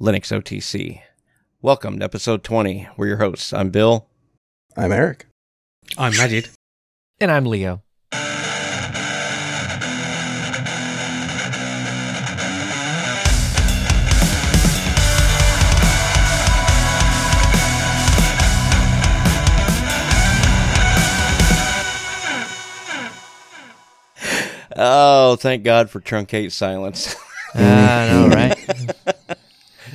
Linux OTC. Welcome to episode 20. We're your hosts. I'm Bill. I'm Eric. I'm Majid. And I'm Leo. Oh, thank God for truncate silence. I know, right?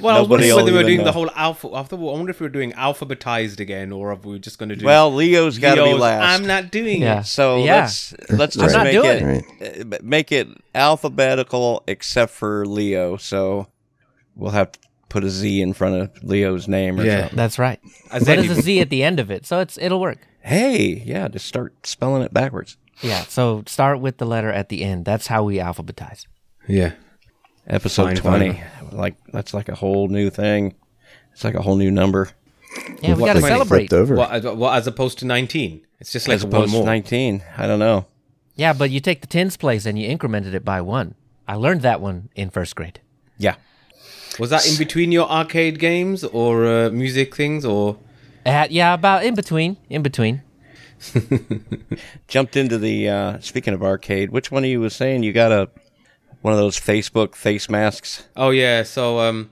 Well, I was Nobody wondering will whether we were doing know. the whole alpha. I, thought, I wonder if we were doing alphabetized again, or if we were just going to do. well, Leo's got to be last. I'm not doing Yeah. it. So Yeah. let's let's just I'm make doing it uh, make it alphabetical except for Leo. So we'll have to put a Z in front of Leo's name or Yeah. something. That's right. As But any- there's a Z at the end of it, so it's it'll work. Hey, yeah, just start spelling it backwards. Yeah. So start with the letter at the end. That's how we alphabetize. yeah. Episode Fine, twenty, fine. like that's like a whole new thing. It's like a whole new number Yeah, we What- got to celebrate. Flipped over. What, as- what as opposed to 19? It's just like as one opposed to nineteen. I don't know. Yeah, but you take the tens place and you incremented it by one. I learned that one in first grade. Yeah, Was that in between your arcade games or uh, music things or? Uh, yeah, about in between. In between. jumped into the. uh Speaking of arcade, which one of you was saying you got a one of those Facebook face masks? Oh yeah, so um,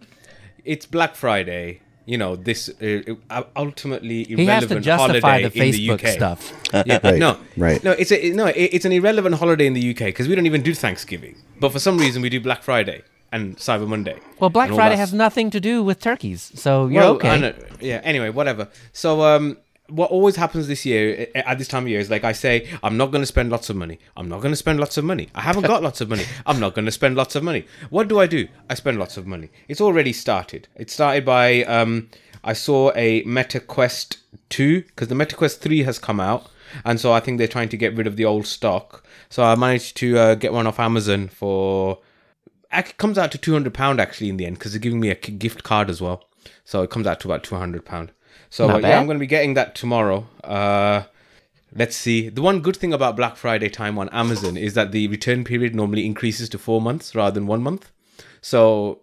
it's Black Friday. You know this uh, ultimately He has irrelevant to justify holiday the in the UK. stuff. Yeah, Right, no, right. No, it's a no, it's an irrelevant holiday in the UK because we don't even do Thanksgiving, but for some reason we do Black Friday and Cyber Monday. Well, Black Friday that has nothing to do with turkeys, so you're Well, okay. I know- yeah. Anyway, whatever. So, um, what always happens this year at this time of year is like I say, I'm not going to spend lots of money. I'm not going to spend lots of money. I haven't got lots of money. I'm not going to spend lots of money. What do I do? I spend lots of money. It's already started. It started by um, I saw a Meta Quest two because the Meta Quest three has come out. And so I think they're trying to get rid of the old stock. So I managed to uh, get one off Amazon for it comes out to two hundred pound actually in the end because they're giving me a gift card as well. So it comes out to about two hundred pound. So uh, yeah. I'm going to be getting that tomorrow. Uh, let's see. The one good thing about Black Friday time on Amazon is that the return period normally increases to four months rather than one month. So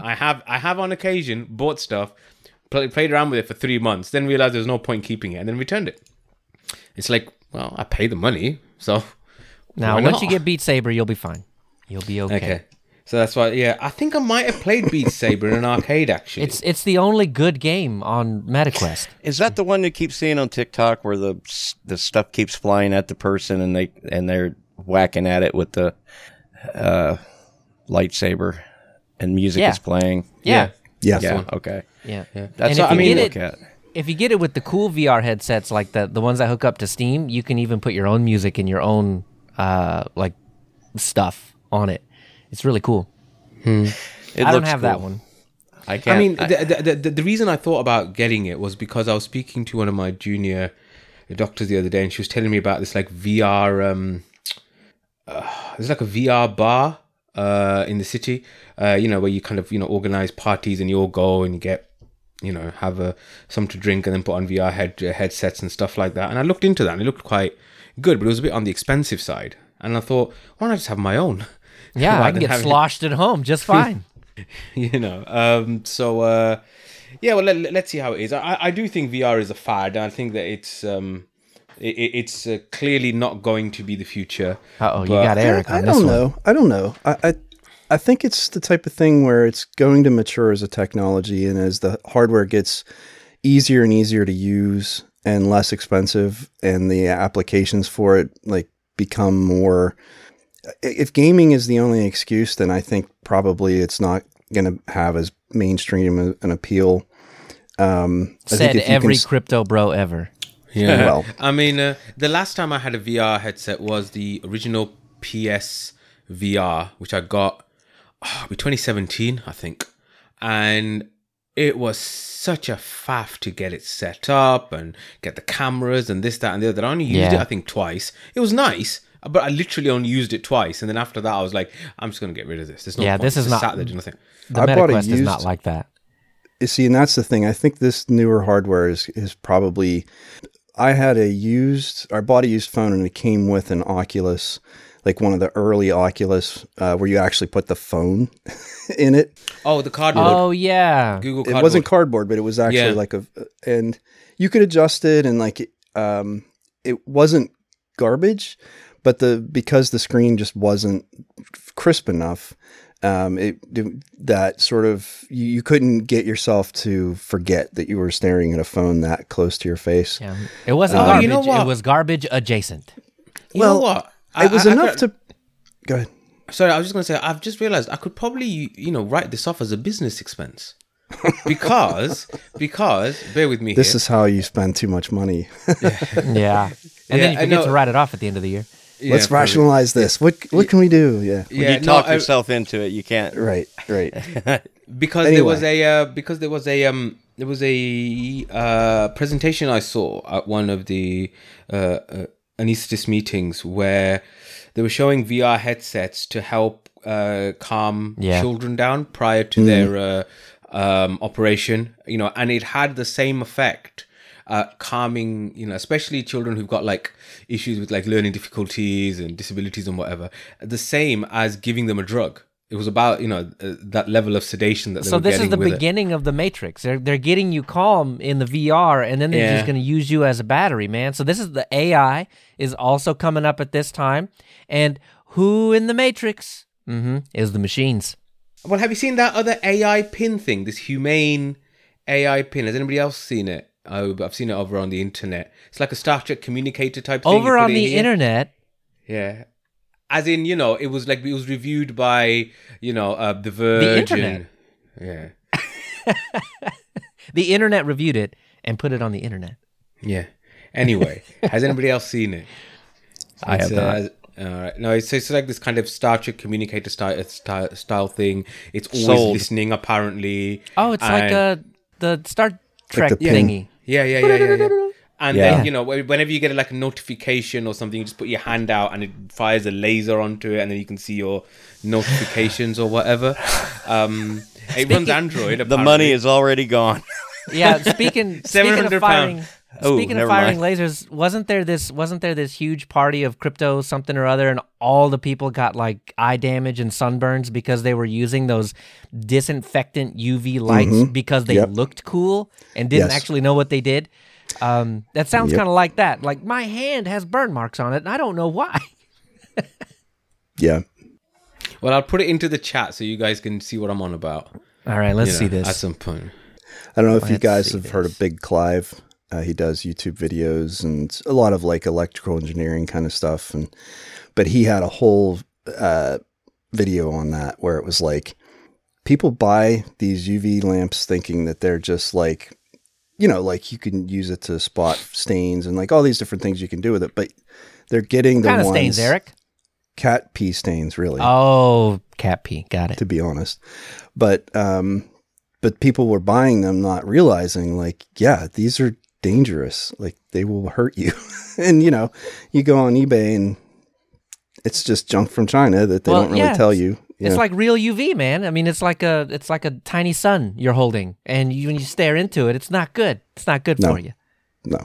I have I have on occasion bought stuff, pl- played around with it for three months, then realized there's no point keeping it, and then returned it. It's like, well, I paid the money, so now, once not? you get Beat Saber, you'll be fine. You'll be okay. Okay. So that's why, yeah, I think I might have played Beat Saber in an arcade actually. It's it's the only good game on MetaQuest. Is that the one you keep seeing on TikTok where the the stuff keeps flying at the person and they and they're whacking at it with the uh, lightsaber and music Yeah. is playing? Yeah. Yes. Yeah. Okay. Yeah. yeah. That's and if what I you mean. get Look it, at. if you get it with the cool VR headsets like the the ones that hook up to Steam, you can even put your own music and your own uh like stuff on it. It's really cool. It I don't looks have that one. I can't. I mean, I- the, the, the, the reason I thought about getting it was because I was speaking to one of my junior doctors the other day, and she was telling me about this like VR. Um, uh, there's like a VR bar uh, in the city, uh, you know, where you kind of you know organize parties and you all go and you get you know have a some to drink and then put on VR head headsets and stuff like that. And I looked into that, and it looked quite good, but it was a bit on the expensive side. And I thought, why not just have my own? Yeah, I Rather can get having- sloshed at home just fine. you know um so uh yeah well let, let's see how it is i i do think vr is a fad and i think that it's um it, it- it's uh, clearly not going to be the future Uh-oh, you got Eric I on this don't one. know. I don't know. I, I I think it's the type of thing where it's going to mature as a technology, and as the hardware gets easier and easier to use and less expensive, and the applications for it like become more. If gaming is the only excuse, then I think probably it's not going to have as mainstream an appeal. Um, I think Said if you can every crypto bro ever. yeah Well- i mean uh, the last time i had a vr headset was the original ps vr which i got oh, 2017 i think and it was such a faff to get it set up and get the cameras and this, that, and the other. I only used Yeah. it, I think, twice. It was nice, but I literally only used it twice. And then after that, I was like, I'm just going to get rid of this. There's no Yeah, point. this is just not- sat there doing nothing. The I bought a MetaQuest is not like that. You see, and that's the thing. I think this newer hardware is is probably. I had a used, I bought a used phone, and it came with an Oculus like one of the early Oculus uh, where you actually put the phone in it. Oh, the cardboard. Oh yeah. Google It wasn't cardboard, but it was actually Yeah. like a, and you could adjust it and like, um, it wasn't garbage, but the because the screen just wasn't crisp enough, um, it that sort of you, you couldn't get yourself to forget that you were staring at a phone that close to your face. Yeah. It wasn't Oh, garbage. you know what? It was garbage adjacent. You well, know what? I- It was I- I enough could- to. Go ahead. Sorry, I was just going to say, I've just realized I could probably, you know, write this off as a business expense. because, because, bear with me This here. is how you spend too much money. Yeah. And Yeah, then you I forget to write it off at the end of the year. Yeah, Let's probably. rationalize this. What what can we do? Yeah. When Yeah, you talk no, I- yourself into it, you can't. Right. Right. because there was a uh, because there was a um there was a uh, presentation I saw at one of the uh, uh, anesthetist meetings where they were showing VR headsets to help uh, calm Yeah. children down prior to their uh, um, operation. You know, and it had the same effect. Uh, calming, you know, especially children who've got like issues with like learning difficulties and disabilities and whatever, the same as giving them a drug. It was about you know uh, that level of sedation that So this is the with it. beginning of the Matrix. They're they're getting you calm in the VR, and then they're Yeah. just going to use you as a battery, man. So this is the AI is also coming up at this time, and who in the Matrix hmm is the machines. Well, have you seen that other AI pin thing? This humane AI pin. Has anybody else seen it? Oh, but I've seen it over on the internet. It's like a Star Trek communicator type thing. Over on the here. internet, Yeah. As in, you know, it was like it was reviewed by, you know, uh, the Verge. internet. yeah. the internet reviewed it and put it on the internet. Yeah. Anyway, has anybody else seen it? I have It's, not. uh, all right. No, it's, it's like this kind of Star Trek communicator style style, style thing. It's always Sold. listening, apparently. Oh, it's like and- uh, the Star Trek the pin. thingy. Yeah, yeah, yeah, yeah, yeah. And Yeah. then you know, whenever you get like a notification or something, you just put your hand out and it fires a laser onto it, and then you can see your notifications or whatever. Um, it runs Android. The money is already gone. Yeah, speaking speaking £700 firing, Oh, speaking of firing mind. lasers, wasn't there this wasn't there this huge party of crypto something or other, and all the people got like eye damage and sunburns because they were using those disinfectant UV lights because they Yep. looked cool and didn't Yes. actually know what they did. Um, that sounds Yep. kind of like that. Like my hand has burn marks on it, and I don't know why. Yeah. Well, I'll put it into the chat so you guys can see what I'm on about. All right, let's you know, see at this. some point. I don't know if you Let's guys see have heard of. Big Clive. Uh, he does YouTube videos and a lot of like electrical engineering kind of stuff. And but he had a whole uh, video on that where it was like people buy these UV lamps thinking that they're just like you know like you can use it to spot stains and like all these different things you can do with it. But they're getting the kind of stains, Eric. cat pee stains really Oh, cat pee. Got it. to be honest. But um but people were buying them not realizing like yeah, these are dangerous. Like they will hurt you. and you know, you go on eBay and it's just junk from China that they Well, don't really yeah, tell you. you It's know. like real UV, man. I mean, it's like a it's like a tiny sun you're holding, and you, when you stare into it, it's not good. It's not good No. for you. no.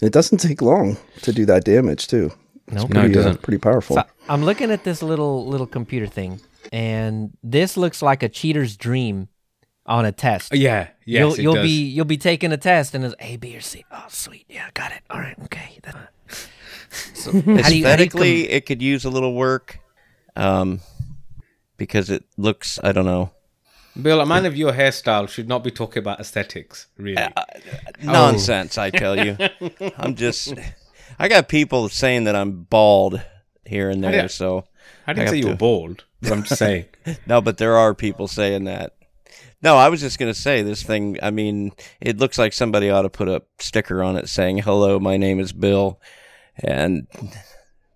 And it doesn't take long to do that damage too. Nope. It's No, it pretty, uh, doesn't. pretty powerful. So I'm looking at this little little computer thing, and this looks like a cheater's dream on a test. Yeah, yes, you'll it you'll does. be you'll be taking a test, and it's A, B, or C. Oh, sweet, yeah, got it. All right, okay. That- So how you, how do you Aesthetically, com- it could use a little work, um, because it looks. I don't know. Bill, a man of your hairstyle should not be talking about aesthetics, really. Uh, Nonsense, I tell you. I'm just. I got people saying that I'm bald here and there, didn't- so I didn't have say you to- were bald, but I'm just saying. no, but there are people saying that. No, I was just gonna say this thing. I mean, it looks like somebody ought to put a sticker on it saying "Hello, my name is Bill," and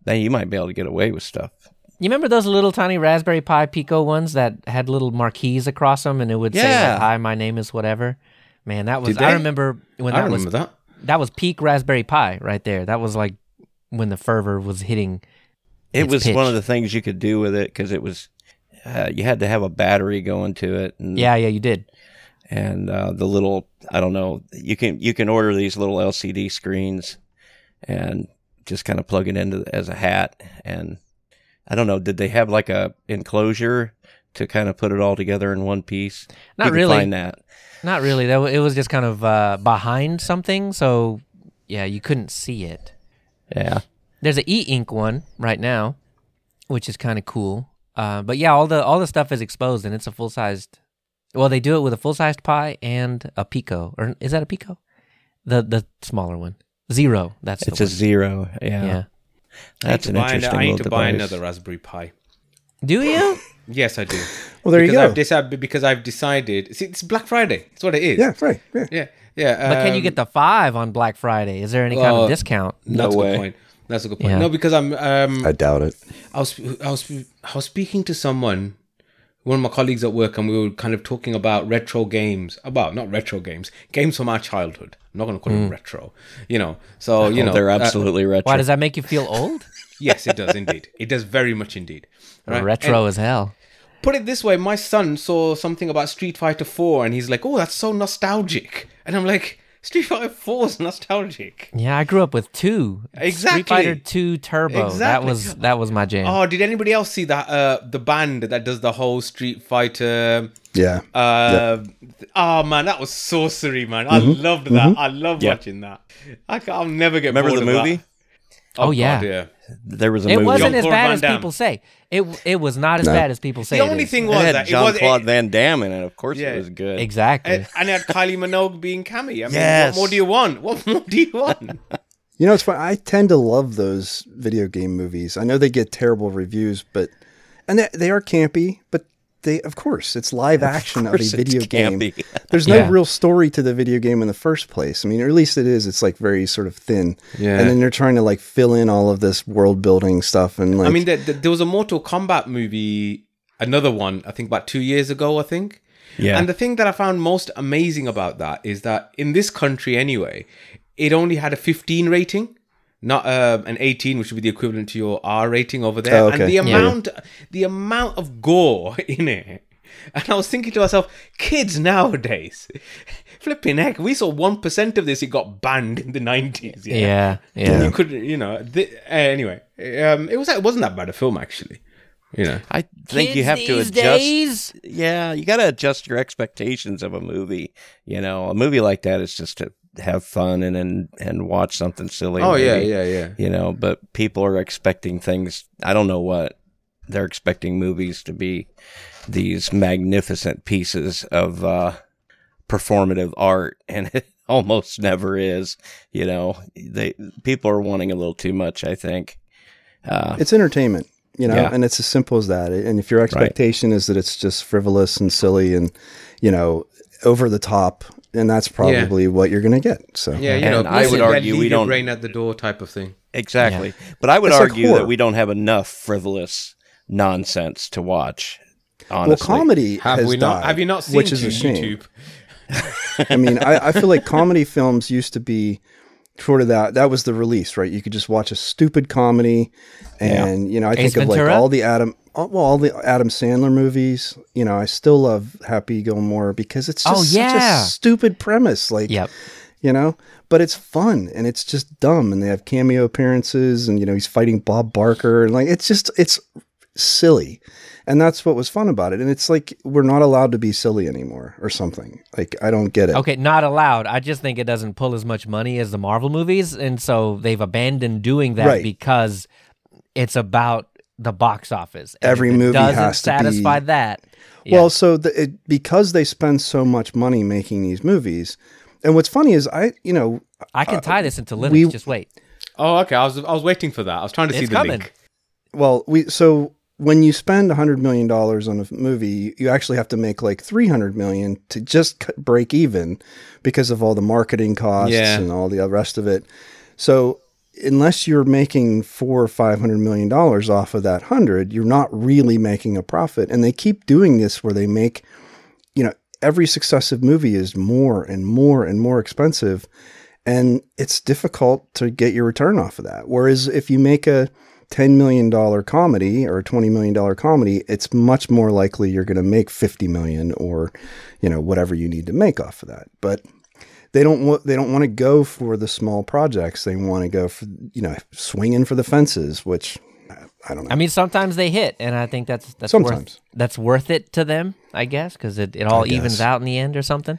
then you might be able to get away with stuff. You remember those little tiny Raspberry Pi Pico ones that had little marquees across them, and it would say, like, "Hi, my name is whatever." Man, that was. Did I they? remember when I that was that. that was peak Raspberry Pi right there. That was like when the fervor was hitting. It Its was one of the things you could do with it because it was. Uh, you had to have a battery going to it, and Yeah, yeah, you did. and uh, the little I don't know you can you can order these little LCD screens and just kind of plug it into as a hat and I don't know. Did they have like a enclosure to kind of put it all together in one piece? Not You really. Find that. Not really. That it was just kind of uh, behind something, so yeah, you couldn't see it. Yeah. There's an e-ink one right now, which is kind of cool. Uh, but yeah, all the all the stuff is exposed, and it's a full sized. Well, they do it with a full sized Pi and a pico, or is that a pico? The the smaller one, zero. That's It's the a zero. Yeah. yeah. That's an need buy, interesting I need little to buy another Raspberry Pi. Do you? Yes, I do. Well, there you because go. I've decided because I've decided. See, it's Black Friday. It's what it is. yeah, right. Yeah. yeah, yeah. But can you um, get the five on Black Friday? Is there any kind of discount? No That's a way. good point. That's a good point. Yeah. No, because I'm. Um, I doubt it. I was I was I was speaking to someone, one of my colleagues at work, and we were kind of talking about retro games. About not retro games, games from our childhood. I'm not going to call them retro. You know, so you Oh, know they're uh, absolutely retro. Why does that make you feel old? yes, it does indeed. It does very much indeed. Right? Retro And as hell. put it this way: my son saw something about Street Fighter Four, and he's like, "Oh, that's so nostalgic," and I'm like. Street Fighter 4 is nostalgic. Yeah, I grew up with two. Exactly. Street Fighter Two Turbo. That was that was my jam. Oh, did anybody else see that? Uh, the band that does the whole Street Fighter. Yeah. Uh, Oh man, that was sorcery, man. I Mm-hmm. loved that. I love Yeah. watching that. I can, I'll never get Remember bored the of that. Movie? Oh, yeah. God, yeah. There was a it movie. wasn't as Jean-Claude bad Van as Damme. people say. It it was not as No. bad as people say. The it only is. thing It was had that it Jean was Claude it, Van Damme in it. Of course, Yeah. it was good. exactly. and, and it had Kylie Minogue being Cammy. I mean, Yes. what more do you want? What more do you want? You know, it's fun. I tend to love those video game movies. I know they get terrible reviews, but and they, they are campy. But they, of course, it's live action of, course a it's video game. There's no Yeah. real story to the video game in the first place. I mean, or at least it is. It's like very sort of thin. Yeah. And then they're trying to like fill in all of this world building stuff and like. I mean, there, there there was a Mortal Kombat movie, another one, I think about two years ago, I think. Yeah. And the thing that I found most amazing about that is that in this country, anyway, it only had a 15 rating, not uh, an 18, which would be the equivalent to your R rating over there. Oh, And okay. the Yeah. amount, the amount of gore in it. And I was thinking to myself, kids nowadays, flipping heck, we saw one percent of this. It got banned in the nineties. yeah, yeah. you could, you know. Th- uh, anyway, um, it was it wasn't that bad a film actually. You know, I think you Kids have to adjust. days? Yeah, you got to adjust your expectations of a movie. You know, a movie like that is just to have fun and and, and watch something silly. Oh yeah, maybe, yeah, yeah. You know, but people are expecting things. I don't know what they're expecting movies to be. These magnificent pieces of uh, performative art, and it almost never is. You know, they people are wanting a little too much. I think. Uh, it's entertainment, you know, Yeah. and it's as simple as that. And if your expectation is that it's just frivolous and silly and, you know, over the top, and that's probably what you're going to get. So, Yeah, you And know, I would argue we your don't- brain at the door type of thing. Exactly. But I would It's argue horror. that we don't have enough frivolous nonsense to watch. Honestly. well, comedy Have has we not? died, Have you not seen which is a shame. YouTube? I mean, I, I feel like comedy films used to be sort of that. That was the release, right? You could just watch a stupid comedy, and you know, I Ace think of like all the Adam, all- well, all the Adam Sandler movies. You know, I still love Happy Gilmore because it's oh, just Oh, such a stupid premise. Like, Yep. you know, but it's fun and it's just dumb, and they have cameo appearances, and you know, he's fighting Bob Barker, and like it's just it's silly. And that's what was fun about it. And it's like we're not allowed to be silly anymore or something. Like I don't get it. Okay, not allowed. I just think it doesn't pull as much money as the Marvel movies, and so they've abandoned doing that Right. because it's about the box office. And Every if it movie doesn't has to satisfy be- that. yeah. Well, so the, it, because they spend so much money making these movies, and what's funny is I, you know, I can uh, tie this into Linux. we- just wait. Oh, okay. I was I was waiting for that. I was trying to see the coming. link. well, we so when you spend a hundred million dollars on a movie, you actually have to make like three hundred million to just break even because of all the marketing costs Yeah. and all the uh, rest of it. So unless you're making four or five hundred million dollars off of that hundred, you're not really making a profit. And they keep doing this where they make, you know, every successive movie is more and more and more expensive, and it's difficult to get your return off of that. Whereas if you make a $10 million comedy or a $20 million comedy, it's much more likely you're going to make 50 million or, you know, whatever you need to make off of that. But they don't want, they don't want to go for the small projects. They want to go for, you know, swinging for the fences, which I don't know. I mean, sometimes they hit, and I think that's that's Sometimes. worth, that's worth it to them, I guess, because it, it all evens out in the end or something.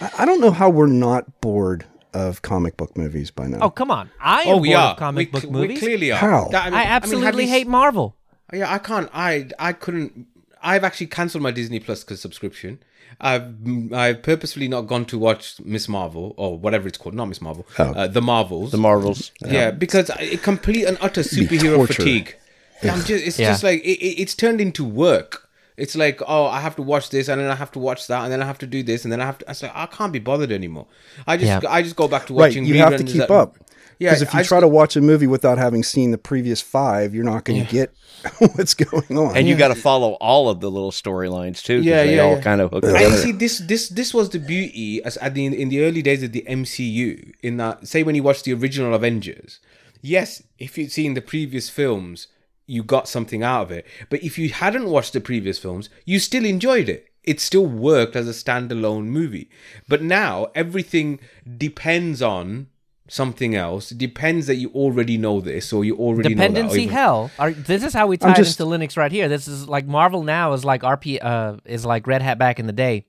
I, I don't know how we're not bored of comic book movies by now. Oh come on, I am Oh, bored we are. of comic we, book cl- we movies. clearly are. How? That- I mean, have absolutely you hate s- Marvel. Yeah, I can't. I I couldn't. I've actually cancelled my Disney Plus subscription. I've I've purposefully not gone to watch Miss Marvel or whatever it's called, not Miss Marvel, Oh. uh, the Marvels. The Marvels. yeah, because it complete and utter superhero fatigue. I'm just, it's Yeah. just like it, it- it's turned into work. It's like, oh, I have to watch this, and then I have to watch that, and then I have to do this, and then I have to. I like, I can't be bothered anymore. I just, Yeah. I just go back to right, watching. you have to keep that- up. Yeah, Because if you I try just- to watch a movie without having seen the previous five, you're not going to get what's going on. And you got to follow all of the little storylines too. Yeah, they yeah, all yeah. kind of hook And you see, this this this was the beauty as at the in the early days of the MCU. In that, say when you watch the original Avengers, yes, if you'd seen the previous films, you got something out of it. But if you hadn't watched the previous films, you still enjoyed it. It still worked as a standalone movie. But now everything depends on something else. It depends that you already know this or you already know that. Dependency even- hell. Are, this is how we tie just- it into Linux right here. This is like Marvel now is like RP uh, is like Red Hat back in the day,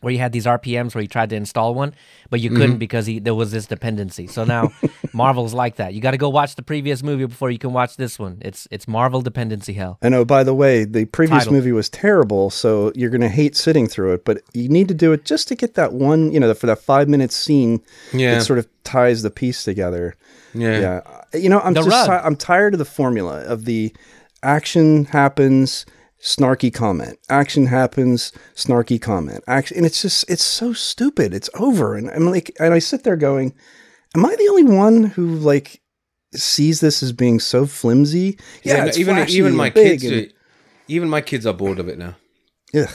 where you had these RPMs where you tried to install one, but you Mm-hmm. couldn't because he, there was this dependency. So now Marvel's like that. You got to go watch the previous movie before you can watch this one. It's it's Marvel dependency hell. And oh, by the way, the previous Title. movie was terrible, so you're going to hate sitting through it. But you need to do it just to get that one, you know, for that five minute scene. Yeah. It sort of ties the piece together. Yeah. Yeah. You know, I'm The just ti- I'm tired of the formula of the action happens, snarky comment. Action happens, snarky comment. Action, and it's just it's so stupid. It's over, and I'm like, and I sit there going, "Am I the only one who like sees this as being so flimsy?" Yeah, no, it's even even my kids, and- do it. even my kids are bored of it now. Ugh.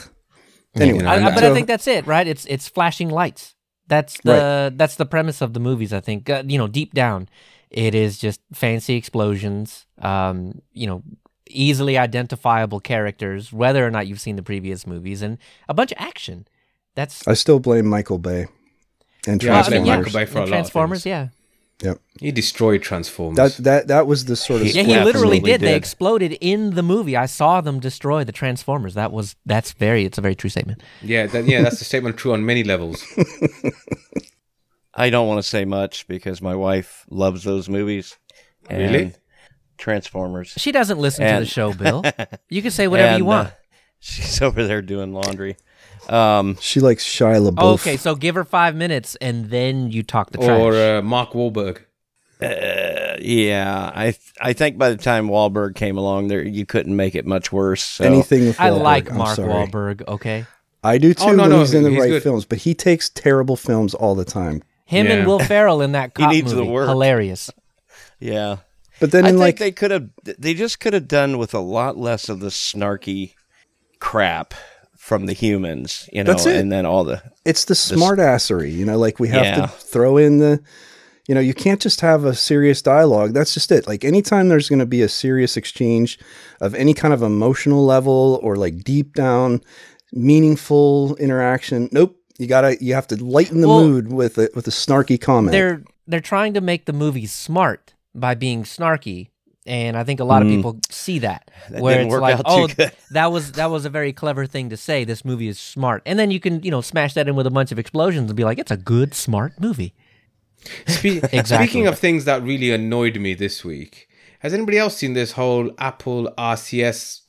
Anyway, know, I, I- and but I think that's it, right? It's it's flashing lights. That's the that's the premise of the movies. I think uh, you know deep down, it is just fancy explosions. Um, you know, easily identifiable characters, whether or not you've seen the previous movies, and a bunch of action. That's I still blame Michael Bay and Yeah, I I mean, yeah, Michael Bay for a and lot of Transformers, yeah, Yep. He destroyed Transformers. That that that was the sort of yeah. He literally absolutely did. They exploded in the movie. I saw them destroy the Transformers. That was that's very. It's a very true statement. yeah, that, yeah, that's a statement true on many levels. I don't want to say much because my wife loves those movies. and Really? Transformers. She doesn't listen to the show, Bill. You can say whatever you want. uh, she's over there doing laundry. Um, she likes Shia LaBeouf. Oh, okay, so give her five minutes and then you talk the trash. or uh, Mark Wahlberg. uh, yeah, I th- I think by the time Wahlberg came along, there you couldn't make it much worse. So. anything with I Wahlberg, like I'm Mark sorry. Wahlberg. Okay, I do too Oh, no, when no, he's in the he's right good. films, but he takes terrible films all the time. him Yeah. and Will Ferrell in that He cop needs the movie, work. hilarious. Yeah, But then I in think like they could have. They just could have done with a lot less of the snarky crap from the humans, you know, That's it. and then all the it's the smartassery, you know, like we have Yeah. to throw in the you know, you can't just have a serious dialogue. That's just it. Like anytime there's going to be a serious exchange of any kind of emotional level or like deep down meaningful interaction, nope, you got to you have to lighten the Well, mood with a with a snarky comment. They're they're trying to make the movie smart by being snarky, and I think a lot of people see that. Mm. That where it's like, oh, that was that was a very clever thing to say. This movie is smart, and then you can you know smash that in with a bunch of explosions and be like, it's a good smart movie. Spe- Exactly. Speaking of things that really annoyed me this week, has anybody else seen this whole Apple RCS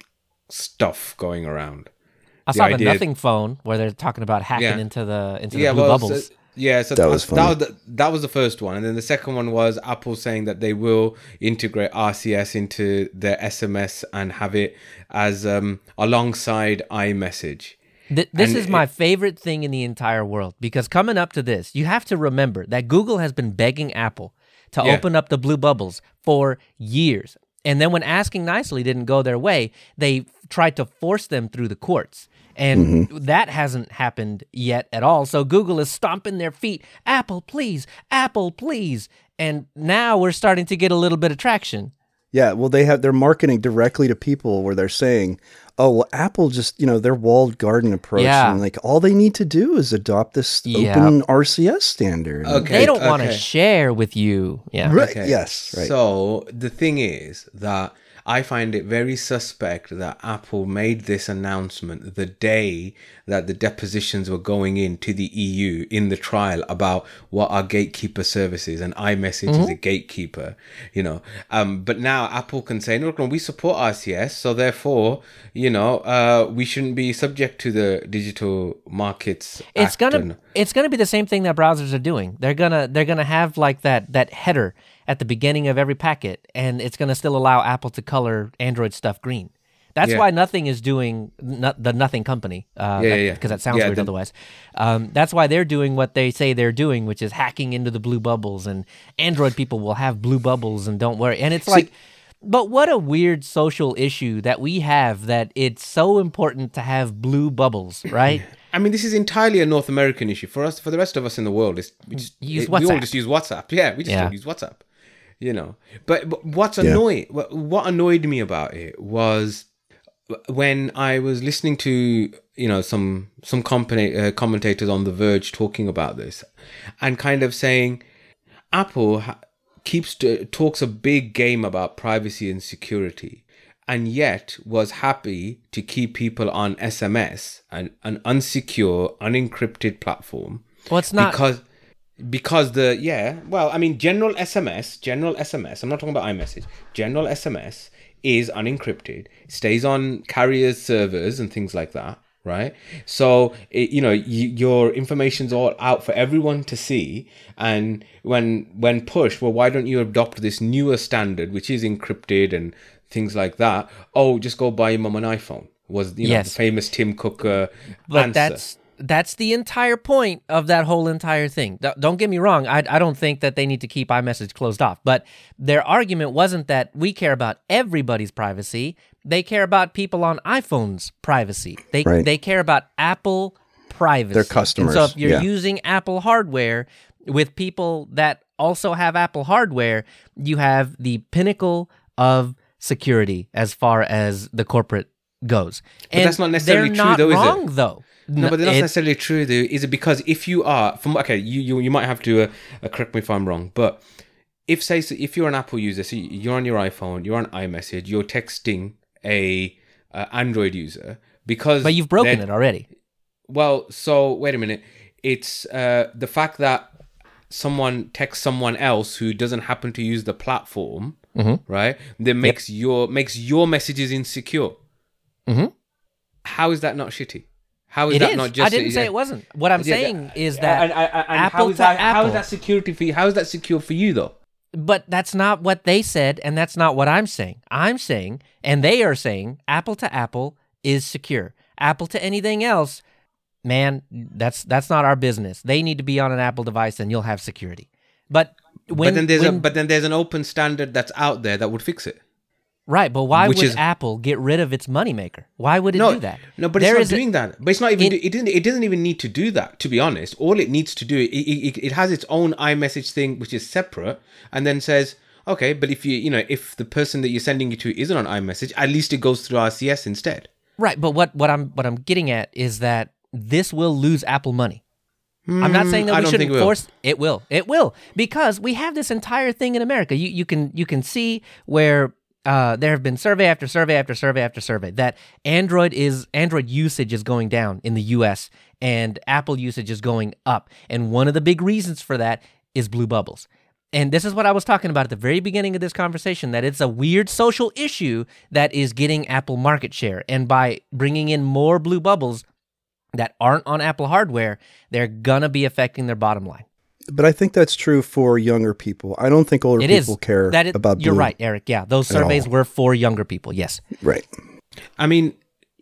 stuff going around? I The saw the nothing phone where they're talking about hacking Yeah. into the into the yeah, blue well, bubbles. so- yeah, so That that was that was the, that was the first one, and then the second one was Apple saying that they will integrate RCS into their SMS and have it as um, alongside iMessage. Th- this And is it- my favorite thing in the entire world because coming up to this, you have to remember that Google has been begging Apple to Yeah. open up the blue bubbles for years. And then when asking nicely didn't go their way, they tried to force them through the courts. And mm-hmm. that hasn't happened yet at all. So Google is stomping their feet. Apple, please. Apple, please. And now we're starting to get a little bit of traction. Yeah, well, they have they're marketing directly to people where they're saying, "Oh, well, Apple just you know their walled garden approach, Yeah. and like all they need to do is adopt this Yeah. open RCS standard." Okay. they don't want to share with you. Yeah. Right? Okay. Yes. Right. So the thing is that I find it very suspect that Apple made this announcement the day that the depositions were going in to the EU in the trial about what are gatekeeper services and iMessage is a gatekeeper, you know. Um, but now Apple can say, no, no, we support RCS, so therefore, you know, uh, we shouldn't be subject to the digital markets. it's gonna and- it's gonna be the same thing that browsers are doing. They're gonna they're gonna have like that that header at the beginning of every packet, and it's gonna still allow Apple to color Android stuff green. That's Yeah. why nothing is doing no, the Nothing Company. Uh, Yeah, yeah. Because that sounds Yeah, weird the- otherwise. Um, that's why they're doing what they say they're doing, which is hacking into the blue bubbles. And Android people will have blue bubbles, and don't worry. And it's like, but what a weird social issue that we have that it's so important to have blue bubbles, right? I mean, this is entirely a North American issue. For us, for the rest of us in the world, it's, we, just, Use it- we all just use WhatsApp. Yeah, we just Yeah. use WhatsApp. You know, but, but what's annoying? What, what annoyed me about it was when I was listening to you know some some company, uh, commentators on The Verge talking about this, and kind of saying Apple ha- keeps to, talks a big game about privacy and security, and yet was happy to keep people on SMS, an an unsecure, unencrypted platform. Well, it's not. because because the yeah well I mean general SMS general SMS I'm not talking about iMessage general SMS is unencrypted stays on carriers servers and things like that right so it, you know y- your information's all out for everyone to see and when when pushed well why don't you adopt this newer standard which is encrypted and things like that oh just go buy your mum an iPhone was you know Yes. the famous Tim Cook uh, but answer. that's that's the entire point of that whole entire thing. Th- Don't get me wrong. I, I don't think that they need to keep iMessage closed off. But their argument wasn't that we care about everybody's privacy. They care about people on iPhones' privacy. They Right. they care about Apple privacy. Their And customers, so if you're yeah. using Apple hardware with people that also have Apple hardware, you have the pinnacle of security as far as the corporate goes. and that's not necessarily they're true not though, is it? wrong, though. No, but that's not it- necessarily true, though. Is it because if you are from okay, you you, you might have to uh, uh, correct me if I'm wrong, but if say so if you're an Apple user, so you're on your iPhone, you're on iMessage, you're texting a uh, Android user because but you've broken it already. Well, so wait a minute. It's uh, the fact that someone texts someone else who doesn't happen to use the platform, Mm-hmm. right? That makes your makes your messages insecure. Mhm. How is that not shitty? How is It that is. not just? I didn't say it wasn't. What I'm Yeah, saying is that and, and, and Apple how is to that, How Apple. is that security for you? How is that secure for you though? But that's not what they said, and that's not what I'm saying. I'm saying, and they are saying, Apple to Apple is secure. Apple to anything else, man, that's that's not our business. They need to be on an Apple device, and you'll have security. But when, but then there's a but then there's an open standard that's out there that would fix it. Right, but why which would is- Apple get rid of its moneymaker? Why would it no, do that? No, but There it's not a- doing that. But it's not even. in- do, it didn't. It doesn't even need to do that. To be honest, all it needs to do it, it, it has its own iMessage thing, which is separate, and then says, okay, but if you you know if the person that you're sending it to isn't on iMessage, at least it goes through RCS instead. Right, but what, what I'm what I'm getting at is that this will lose Apple money. I'm not saying that Hmm, we shouldn't it force it will. It will because we have this entire thing in America. You you can you can see where uh, there have been survey after survey after survey after survey that Android is Android usage is going down in the US and Apple usage is going up. And one of the big reasons for that is blue bubbles. And this is what I was talking about at the very beginning of this conversation that it's a weird social issue that is getting Apple market share. And by bringing in more blue bubbles that aren't on Apple hardware, they're to be affecting their bottom line. But I think that's true for younger people. I don't think older It is people care that it, about You're blue. right, Eric. Yeah, those surveys were for younger people. Yes. Right. I mean,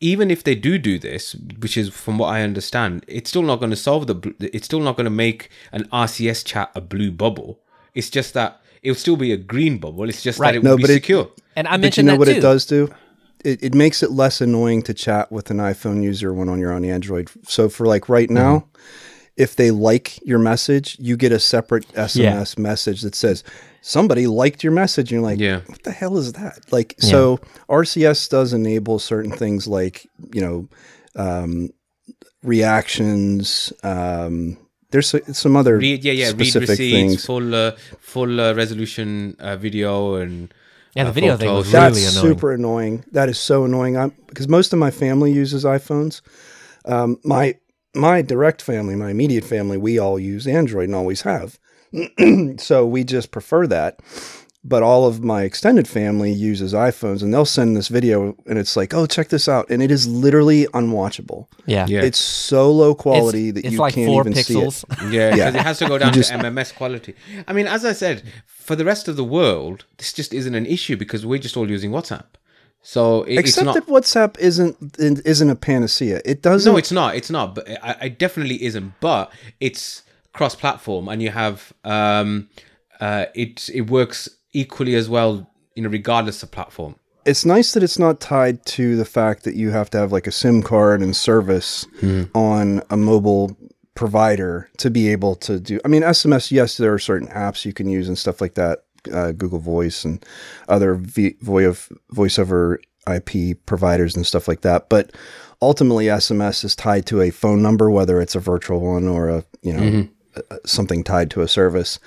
even if they do do this, which is from what I understand, it's still not going to solve the. It's still not going to make an RCS chat a blue bubble. It's just that it'll still be a green bubble. It's just Right. that it will be but it- secure. And I mentioned But you know that what too. it does do? It, it makes it less annoying to chat with an iPhone user when on you're on Android. So for like right now, Mm-hmm. If they like your message, you get a separate SMS message that says somebody liked your message. And you're like, Yeah. what the hell is that? Like, so RCS does enable certain things like, you know, um, reactions. Um, there's some other Read, yeah, yeah. Read receipts, things. full, uh, full uh, resolution uh, video, and Yeah, the uh, video thing was photos. That's really annoying. super annoying. That is so annoying. I'm because most of my family uses iPhones. Um, my my direct family, my immediate family, we all use Android and always have. so we just prefer that. But all of my extended family uses iPhones, and they'll send this video, and it's like, "Oh, check this out!" And it is literally unwatchable. Yeah. Yeah. It's so low It's, quality that it's you like can't four even pixels. see it. Yeah, because Yeah. it has to go down just- to MMS quality. I mean, as I said, for the rest of the world, this just isn't an issue because we're just all using WhatsApp. So it, it's Except not. that WhatsApp isn't isn't a panacea. It doesn't. No, it's not. It's not. But I, I definitely isn't. But it's cross-platform, and you have um, uh, it. It works equally as well, you know, regardless of platform. it's nice that it's not tied to the fact that you have to have like a SIM card and service on a mobile provider to be able to do. I mean, SMS. Yes, there are certain apps you can use and stuff like that. Uh, Google Voice and other v- voice voice over IP providers and stuff like that. But ultimately, SMS is tied to a phone number, whether it's a virtual one or a you know a- something tied to a service,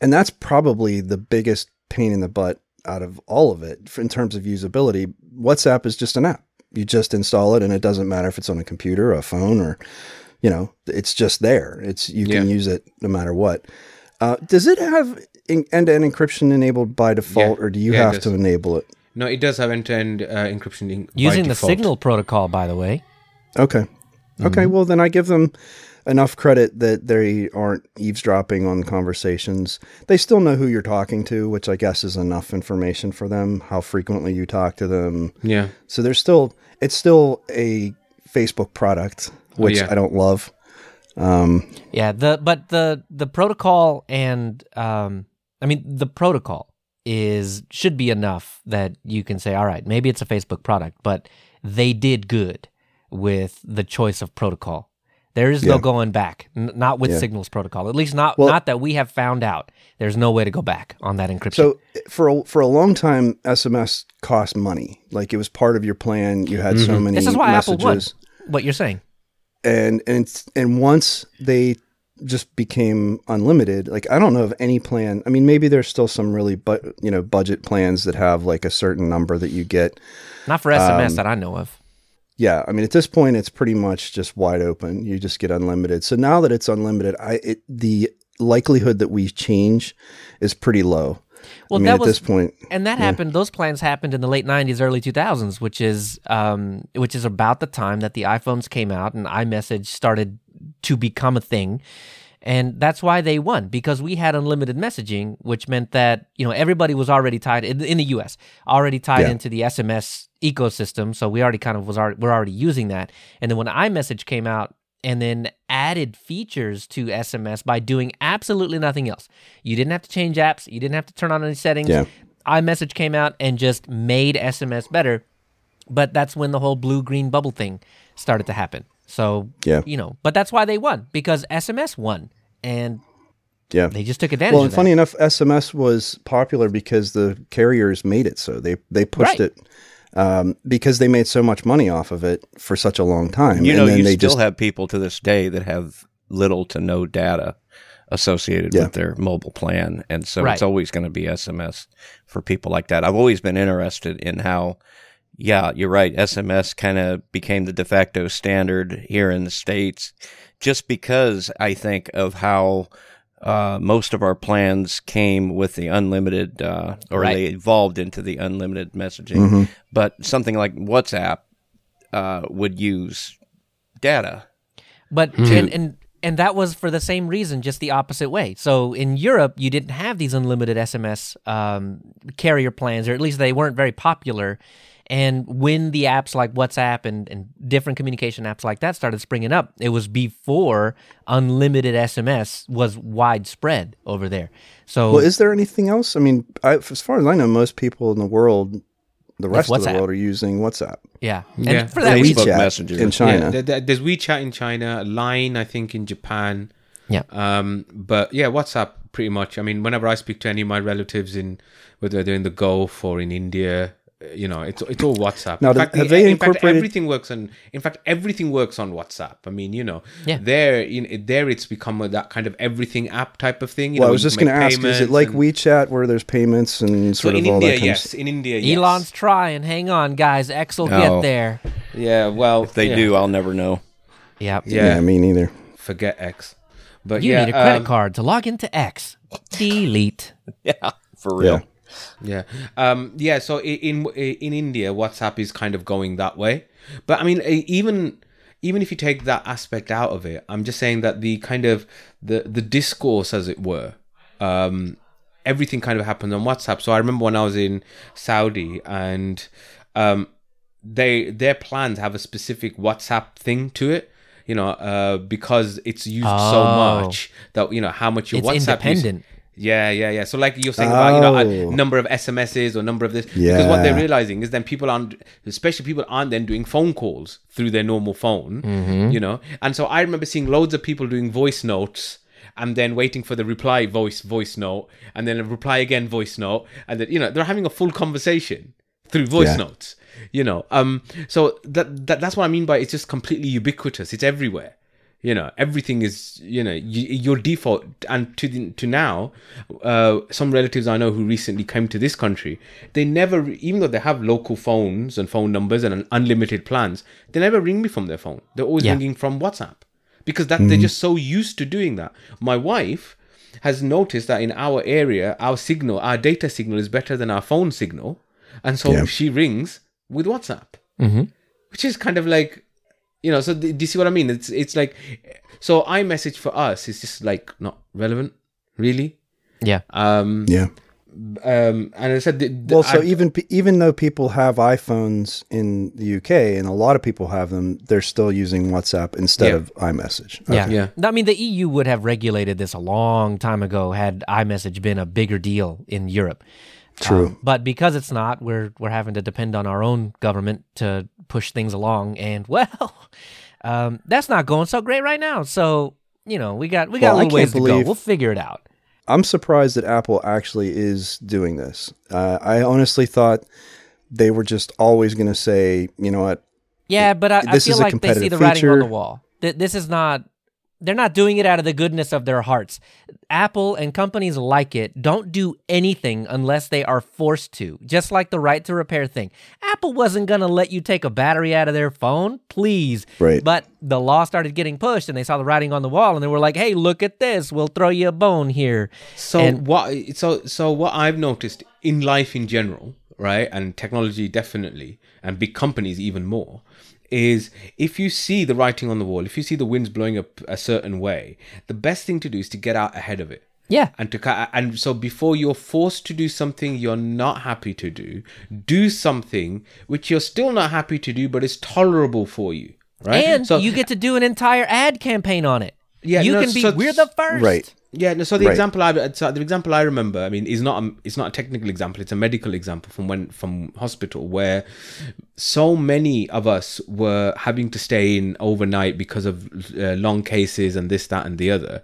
and that's probably the biggest pain in the butt out of all of it in terms of usability. WhatsApp is just an app. You just install it, and it doesn't matter if it's on a computer, a phone, or you know, it's just there. It's you can Yeah. use it no matter what. Uh, does it have end-to-end encryption enabled by default, Yeah. or do you Yeah, have to enable it? No, it does have end-to-end uh, encryption in, by Using the. Signal protocol, by the way. Okay. Mm-hmm. Okay. Well, then I give them enough credit that they aren't eavesdropping on conversations. They still know who you're talking to, which I guess is enough information for them, how frequently you talk to them. Yeah. So there's still, it's still a Facebook product, which yeah. I don't love. Yeah, the but the the protocol and um I mean the protocol is should be enough that you can say all right, maybe it's a Facebook product, but they did good with the choice of protocol. There is no going back, N- not with Yeah. Signal's protocol. At least not Well- not that we have found out. There's no way to go back on that encryption. So eh, for a, for a long time, SMS cost money. Like it was part of your plan. You had so mm-hmm. many this is why messages. Apple won. What you're saying? and and and once they just became unlimited. Like i don't know of any plan. I mean maybe there's still some really but you know budget plans that have like a certain number that you get. Not for SMS Um, that I know of. yeah i mean at this point it's pretty much just wide open. You just get unlimited. So now that it's unlimited i it, the likelihood that we change is pretty low. Well, i mean that at was this point and that happened. Those plans happened in the late '90s, early 2000s, which is um, which is about the time that the iPhones came out and iMessage started to become a thing, and that's why they won because we had unlimited messaging, which meant that you know everybody was already tied in, in the U.S. already tied Yeah. into the SMS ecosystem, so we already kind of was already, we're already using that, and then when iMessage came out. And then added features to SMS by doing absolutely nothing else. You didn't have to change apps. You didn't have to turn on any settings Yeah. iMessage came out and just made SMS better. But that's when the whole blue green bubble thing started to happen. So, Yeah. you know, but that's why they won because SMS won and yeah they just took advantage well of and that. funny enough sms was popular because the carriers made it so they they pushed Right. it um, because they made so much money off of it for such a long time You and know, then you they still just have people to this day that have little to no data associated Yeah. with their mobile plan, and so Right. it's always going to be SMS for people like that. I've always been interested in how, yeah, you're right. SMS kind of became the de facto standard here in the states, just because I think of how. Uh, most of our plans came with the unlimited, uh, or Right. they evolved into the unlimited messaging. Mm-hmm. But something like WhatsApp uh, would use data. But Hmm. and, and and that was for the same reason, just the opposite way. So in Europe, you didn't have these unlimited SMS um, carrier plans, or at least they weren't very popular. And when the apps like WhatsApp and, and different communication apps like that started springing up, it was before unlimited SMS was widespread over there. So well is there anything else i mean I, as far as i know most people in the world the rest of the world are using whatsapp yeah, and Yeah. for that Facebook reason, WeChat Messenger. in china Yeah, there- there- there's WeChat in China, Line, I think, in Japan. Yeah. Um, but yeah, WhatsApp pretty much. I mean, whenever I speak to any of my relatives in whether they're in the Gulf or in India, you know, it's it's all WhatsApp. Now, in fact, have the- they in fact, everything works on. In fact, everything works on WhatsApp. I mean, you know, Yeah. there, you know, there it's become a, that kind of everything app type of thing. You Well, know, I was just going to ask: Is it like and- WeChat where there's payments and So sort in of all India, that kind yes, of? in India, yes. Elon's trying. Hang on, guys. X will Oh. get there. Yeah, well, If they yeah, do, I'll never know. Yep. Yeah. Yeah, me neither. forget X. But You yeah, need a credit um, card to log into X. Delete. Yeah, for real. Yeah. Yeah, um, yeah. So in in India, WhatsApp is kind of going that way. But I mean, even even if you take that aspect out of it, I'm just saying that the kind of the the discourse, as it were, um, everything kind of happens on WhatsApp. So I remember when I was in Saudi and um, they their plans have a specific WhatsApp thing to it. You know, uh, because it's used so Oh. much that you know how much your It's WhatsApp use- independent. Yeah, yeah, yeah. So like you're saying about you know Oh. a number of SMSs or number of this because what they're realizing is then people aren't, especially people aren't then doing phone calls through their normal phone, Mm-hmm. you know. And so I remember seeing loads of people doing voice notes and then waiting for the reply voice voice note and then a reply again voice note and then you know they're having a full conversation through voice Yeah. notes you know um so that, that that's what i mean by it's just completely ubiquitous it's everywhere you know everything is you know y- your default. And to the, to now uh some relatives i know who recently came to this country they never even though they have local phones and phone numbers and unlimited plans they never ring me from their phone. They're always Yeah. ringing from whatsapp. Because that they're just so used to doing that. My wife has noticed that in our area our signal our data signal is better than our phone signal. And so Yeah. she rings with whatsapp. Mhm. which is kind of like you know so do do you see what i mean it's it's like so iMessage for us is just like not relevant really Yeah. um Yeah. um and i said the, the- Well, so I- even even though people have iPhones in the UK and a lot of people have them, they're still using WhatsApp instead Yeah. of iMessage. Yeah. Yeah. I mean, the EU would have regulated this a long time ago had iMessage been a bigger deal in Europe. True. Um, but because it's not, we're we're having to depend on our own government to push things along, and well, um, that's not going so great right now. So you know, we got we got Well, a little ways to go. We'll figure it out. I'm surprised that Apple actually is doing this. Uh, I honestly thought they were just always going to say, you know what? Yeah, but I, I feel is a like they see the writing on the feature. wall. Th- This is not. They're not doing it out of the goodness of their hearts. Apple and companies like it don't do anything unless they are forced to. Just like the right to repair thing. Apple wasn't going to let you take a battery out of their phone, please. Right. But the law started getting pushed and they saw the writing on the wall and they were like, "Hey, look at this. We'll throw you a bone here." So And- what? So so what I've noticed in life in general, right, and technology definitely, and big companies even more, is if you see the writing on the wall, if you see the winds blowing up a certain way, the best thing to do is to get out ahead of it. Yeah. And to and so before you're forced to do something you're not happy to do, do something which you're still not happy to do, but is tolerable for you, right? And so you get to do an entire ad campaign on it. Yeah, you no, can be so- we're the first. Right. Yeah, no, so the Right. example I so the example I remember, I mean, is not a, it's not a technical example; it's a medical example from when from hospital where so many of us were having to stay in overnight because of uh, long cases and this, that, and the other.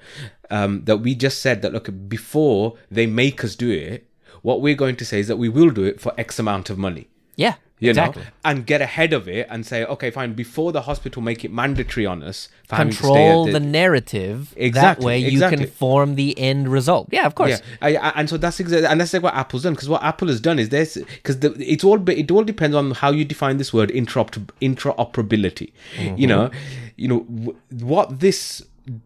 Um, that we just said that look before they make us do it, what we're going to say is that we will do it for X amount of money Yeah. you exactly. know, and get ahead of it and say, okay, fine, before the hospital make it mandatory on us for having to stay control at the, narrative. Exactly, That way you exactly. can form the end result. Yeah, of course. Yeah, I, I, and so that's exactly, and that's like what Apple's done. Because what Apple has done is this, because it's all it all depends on how you define this word interoper- interoperability. You mm-hmm. know, you know w- what this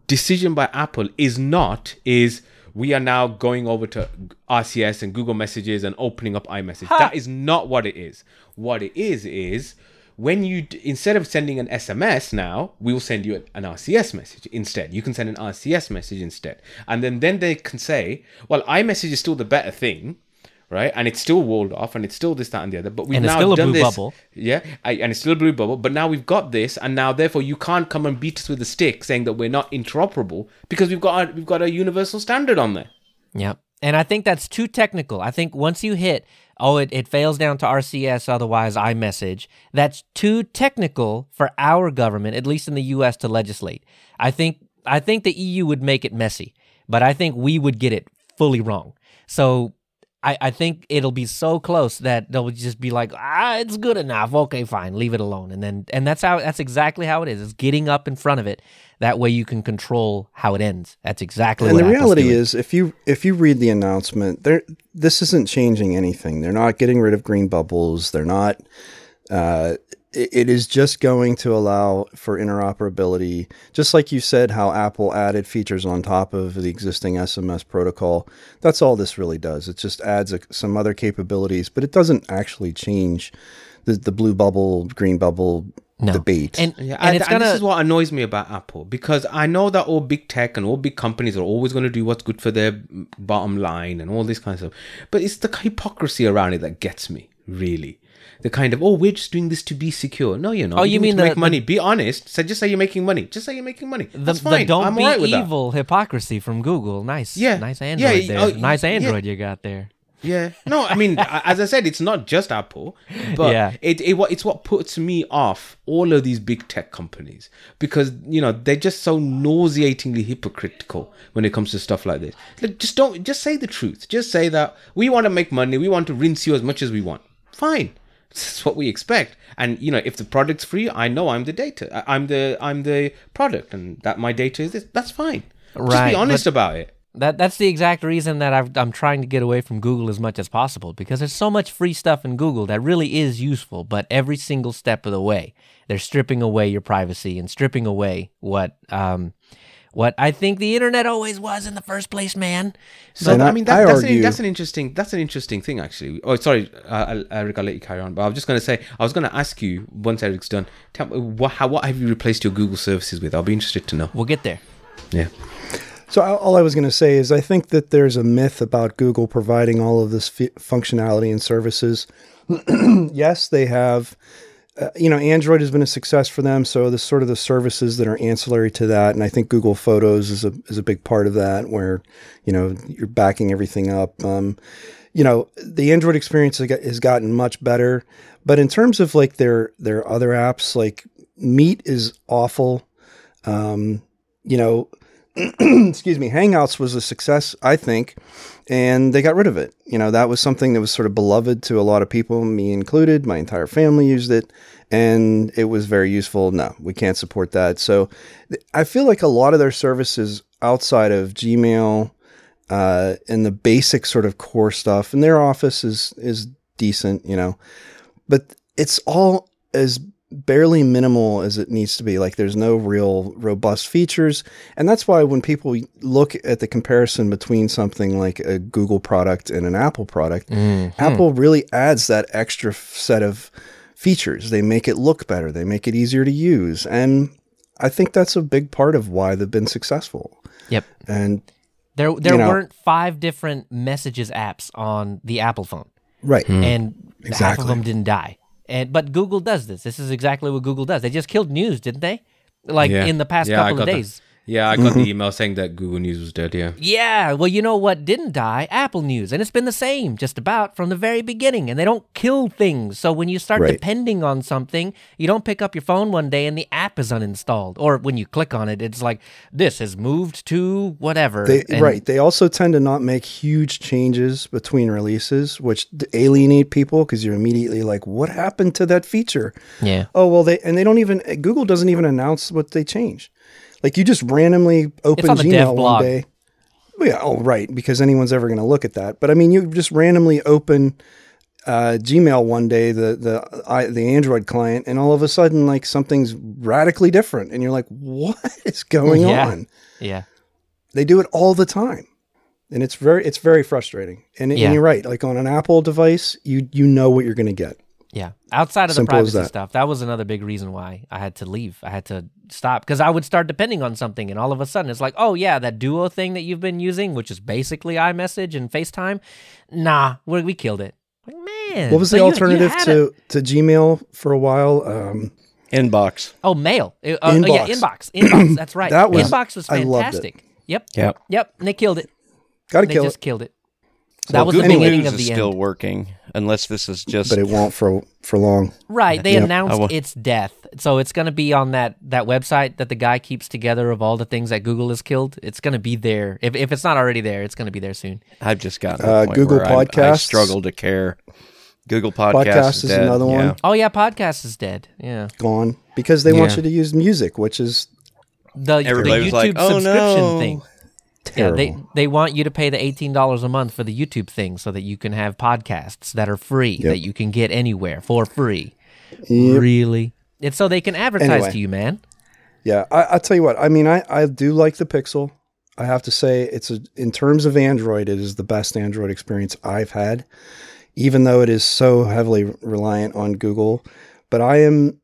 decision by Apple is not is we are now going over to RCS and Google Messages and opening up iMessage. That is not what it is. What it is is when you d- instead of sending an SMS now, we will send you an RCS message instead. You can send an RCS message instead, and then then they can say, well, iMessage is still the better thing. Right, and it's still walled off, and it's still this, that, and the other. But we've And it's now still a done blue this, bubble. yeah, I, and it's still a blue bubble. But now we've got this, and now therefore you can't come and beat us with a stick saying that we're not interoperable because we've got a, we've got a universal standard on there. Yep. And I think that's too technical. I think once you hit, oh, it, it fails down to RCS, otherwise iMessage, that's too technical for our government, at least in the US, to legislate. I think I think the EU would make it messy, but I think we would get it fully wrong. So I, I think it'll be so close that they'll just be like, ah, it's good enough. Okay, fine, leave it alone. And then and that's how that's exactly how it is. It's getting up in front of it. That way you can control how it ends. That's exactly and the Apple's reality doing. is if you if you read the announcement there this isn't changing anything they're not getting rid of green bubbles they're not uh, it, it is just going to allow for interoperability just like you said how apple added features on top of the existing sms protocol that's all this really does it just adds a, some other capabilities but it doesn't actually change the, the blue bubble green bubble No. debate and, Yeah, and and, gonna this is what annoys me about Apple because I know that all big tech and all big companies are always going to do what's good for their bottom line and all this kind of stuff. But it's the hypocrisy around it that gets me, really. The kind of, oh, we're just doing this to be secure. No, you're not. Oh, You're you mean to the- make money? Be honest. So just say you're making money. Just say you're making money. the, That's the fine. don't I'm be with that. evil hypocrisy from Google. Nice. Yeah. Nice Android y- there. oh, nice yeah. Android you got there. Yeah. No, I mean, as I said, it's not just Apple, but Yeah. it, it what it's what puts me off all of these big tech companies because you know they're just so nauseatingly hypocritical when it comes to stuff like this. Like, just don't just say the truth. Just say that we want to make money. We want to rinse you as much as we want. Fine. That's what we expect. And you know, if the product's free, I know I'm the data. I- I'm the I'm the product, and that my data is this. That's fine. Just Right, be honest about it. That that's the exact reason that I've, I'm trying to get away from Google as much as possible because there's so much free stuff in Google that really is useful, but every single step of the way they're stripping away your privacy and stripping away what um what I think the internet always was in the first place, man. So And I, I- mean, that, I that's, an, that's an interesting that's an interesting thing actually. Oh, sorry, uh, Eric, I'll let you carry on. But I was just going to say, I was going to ask you once Eric's done, tell me what how, what have you replaced your Google services with? I'll be interested to know. We'll get there. Yeah, So all all I was going to say is I think that there's a myth about Google providing all of this f- functionality and services. yes, they have. Uh, you know, Android has been a success for them, so the sort of the services that are ancillary to that, and I think Google Photos is a is a big part of that, where you know you're backing everything up. Um, you know, the Android experience has gotten much better, but in terms of like their their other apps, like Meet is awful. Um, you know, excuse me, Hangouts was a success, I think, and they got rid of it. You know, that was something that was sort of beloved to a lot of people, me included. My entire family used it, and it was very useful. No, we can't support that. So I feel like a lot of their services outside of Gmail uh, and the basic sort of core stuff, and their office is is decent, you know, but it's all as barely minimal as it needs to be. Like there's no real robust features. And that's why when people look at the comparison between something like a Google product and an Apple product, mm-hmm. Apple really adds that extra set of features. They make it look better, they make it easier to use. And I think that's a big part of why they've been successful. Yep. And There there You know- weren't five different messages apps on the Apple phone. right. and half Exactly. of them didn't die. And but Google does this. This is exactly what Google does. They just killed news, didn't they? Like Yeah. in the past Yeah, couple of days. Yeah. I got the mm-hmm. email saying that Google News was dead. Yeah. Yeah, well, you know what didn't die? Apple News. And it's been the same just about from the very beginning. And they don't kill things. So when you start Right. depending on something, you don't pick up your phone one day and the app is uninstalled. Or when you click on it, it's like, this has moved to whatever. They, And- right. They also tend to not make huge changes between releases, which alienate people because you're immediately like, "What happened to that feature?" Yeah. Oh well, they and they don't even Google doesn't even announce what they change. Like you just randomly open on Gmail one day. Well, yeah, oh right, because anyone's ever going to look at that. But I mean, you just randomly open uh, Gmail one day, the the I, the Android client, and all of a sudden, like something's radically different, and you're like, "What is going Yeah. on?" Yeah. They do it all the time, and it's very it's very frustrating. And, Yeah. and you're right. Like on an Apple device, you you know what you're going to get. Yeah. Outside of the Simple as privacy that. stuff, that was another big reason why I had to leave. I had to stop because I would start depending on something, and all of a sudden it's like, oh, yeah, that Duo thing that you've been using, which is basically iMessage and FaceTime. Nah, we, we killed it. Like, man. What was so the you- you alternative to it. to Gmail for a while? Um, Inbox. Oh, mail. Uh, uh, yeah, Inbox. inbox. Inbox. That's right. That was- Inbox was I loved it. fantastic. Yep. Yep. Yep. And they killed it. Got to They kill just it. killed it. That was the Google beginning News of is the still working, unless this is just. but it won't for for long. Right. They Yep. announced I wa- its death. So it's going to be on that, that website that the guy keeps together of all the things that Google has killed. It's going to be there. If, if it's not already there, it's going to be there soon. I've just gotten to the Uh, point Google where I'm- I Podcasts. struggle to care. Google Podcast, Podcast is, is dead. another one. Yeah. Oh, yeah. Podcast is dead. Yeah. Gone because they want Yeah. you to use music, which is The, the Everybody YouTube was like, "Oh, subscription no." thing. Terrible. Yeah, they they want you to pay the eighteen dollars a month for the YouTube thing, so that you can have podcasts that are free that you can get anywhere for free. Yep. Really, it's so they can advertise Anyway. to you, man. Yeah, I, I'll tell you what. I mean, I, I do like the Pixel. I have to say, it's a, in terms of Android, it is the best Android experience I've had, even though it is so heavily reliant on Google. But I am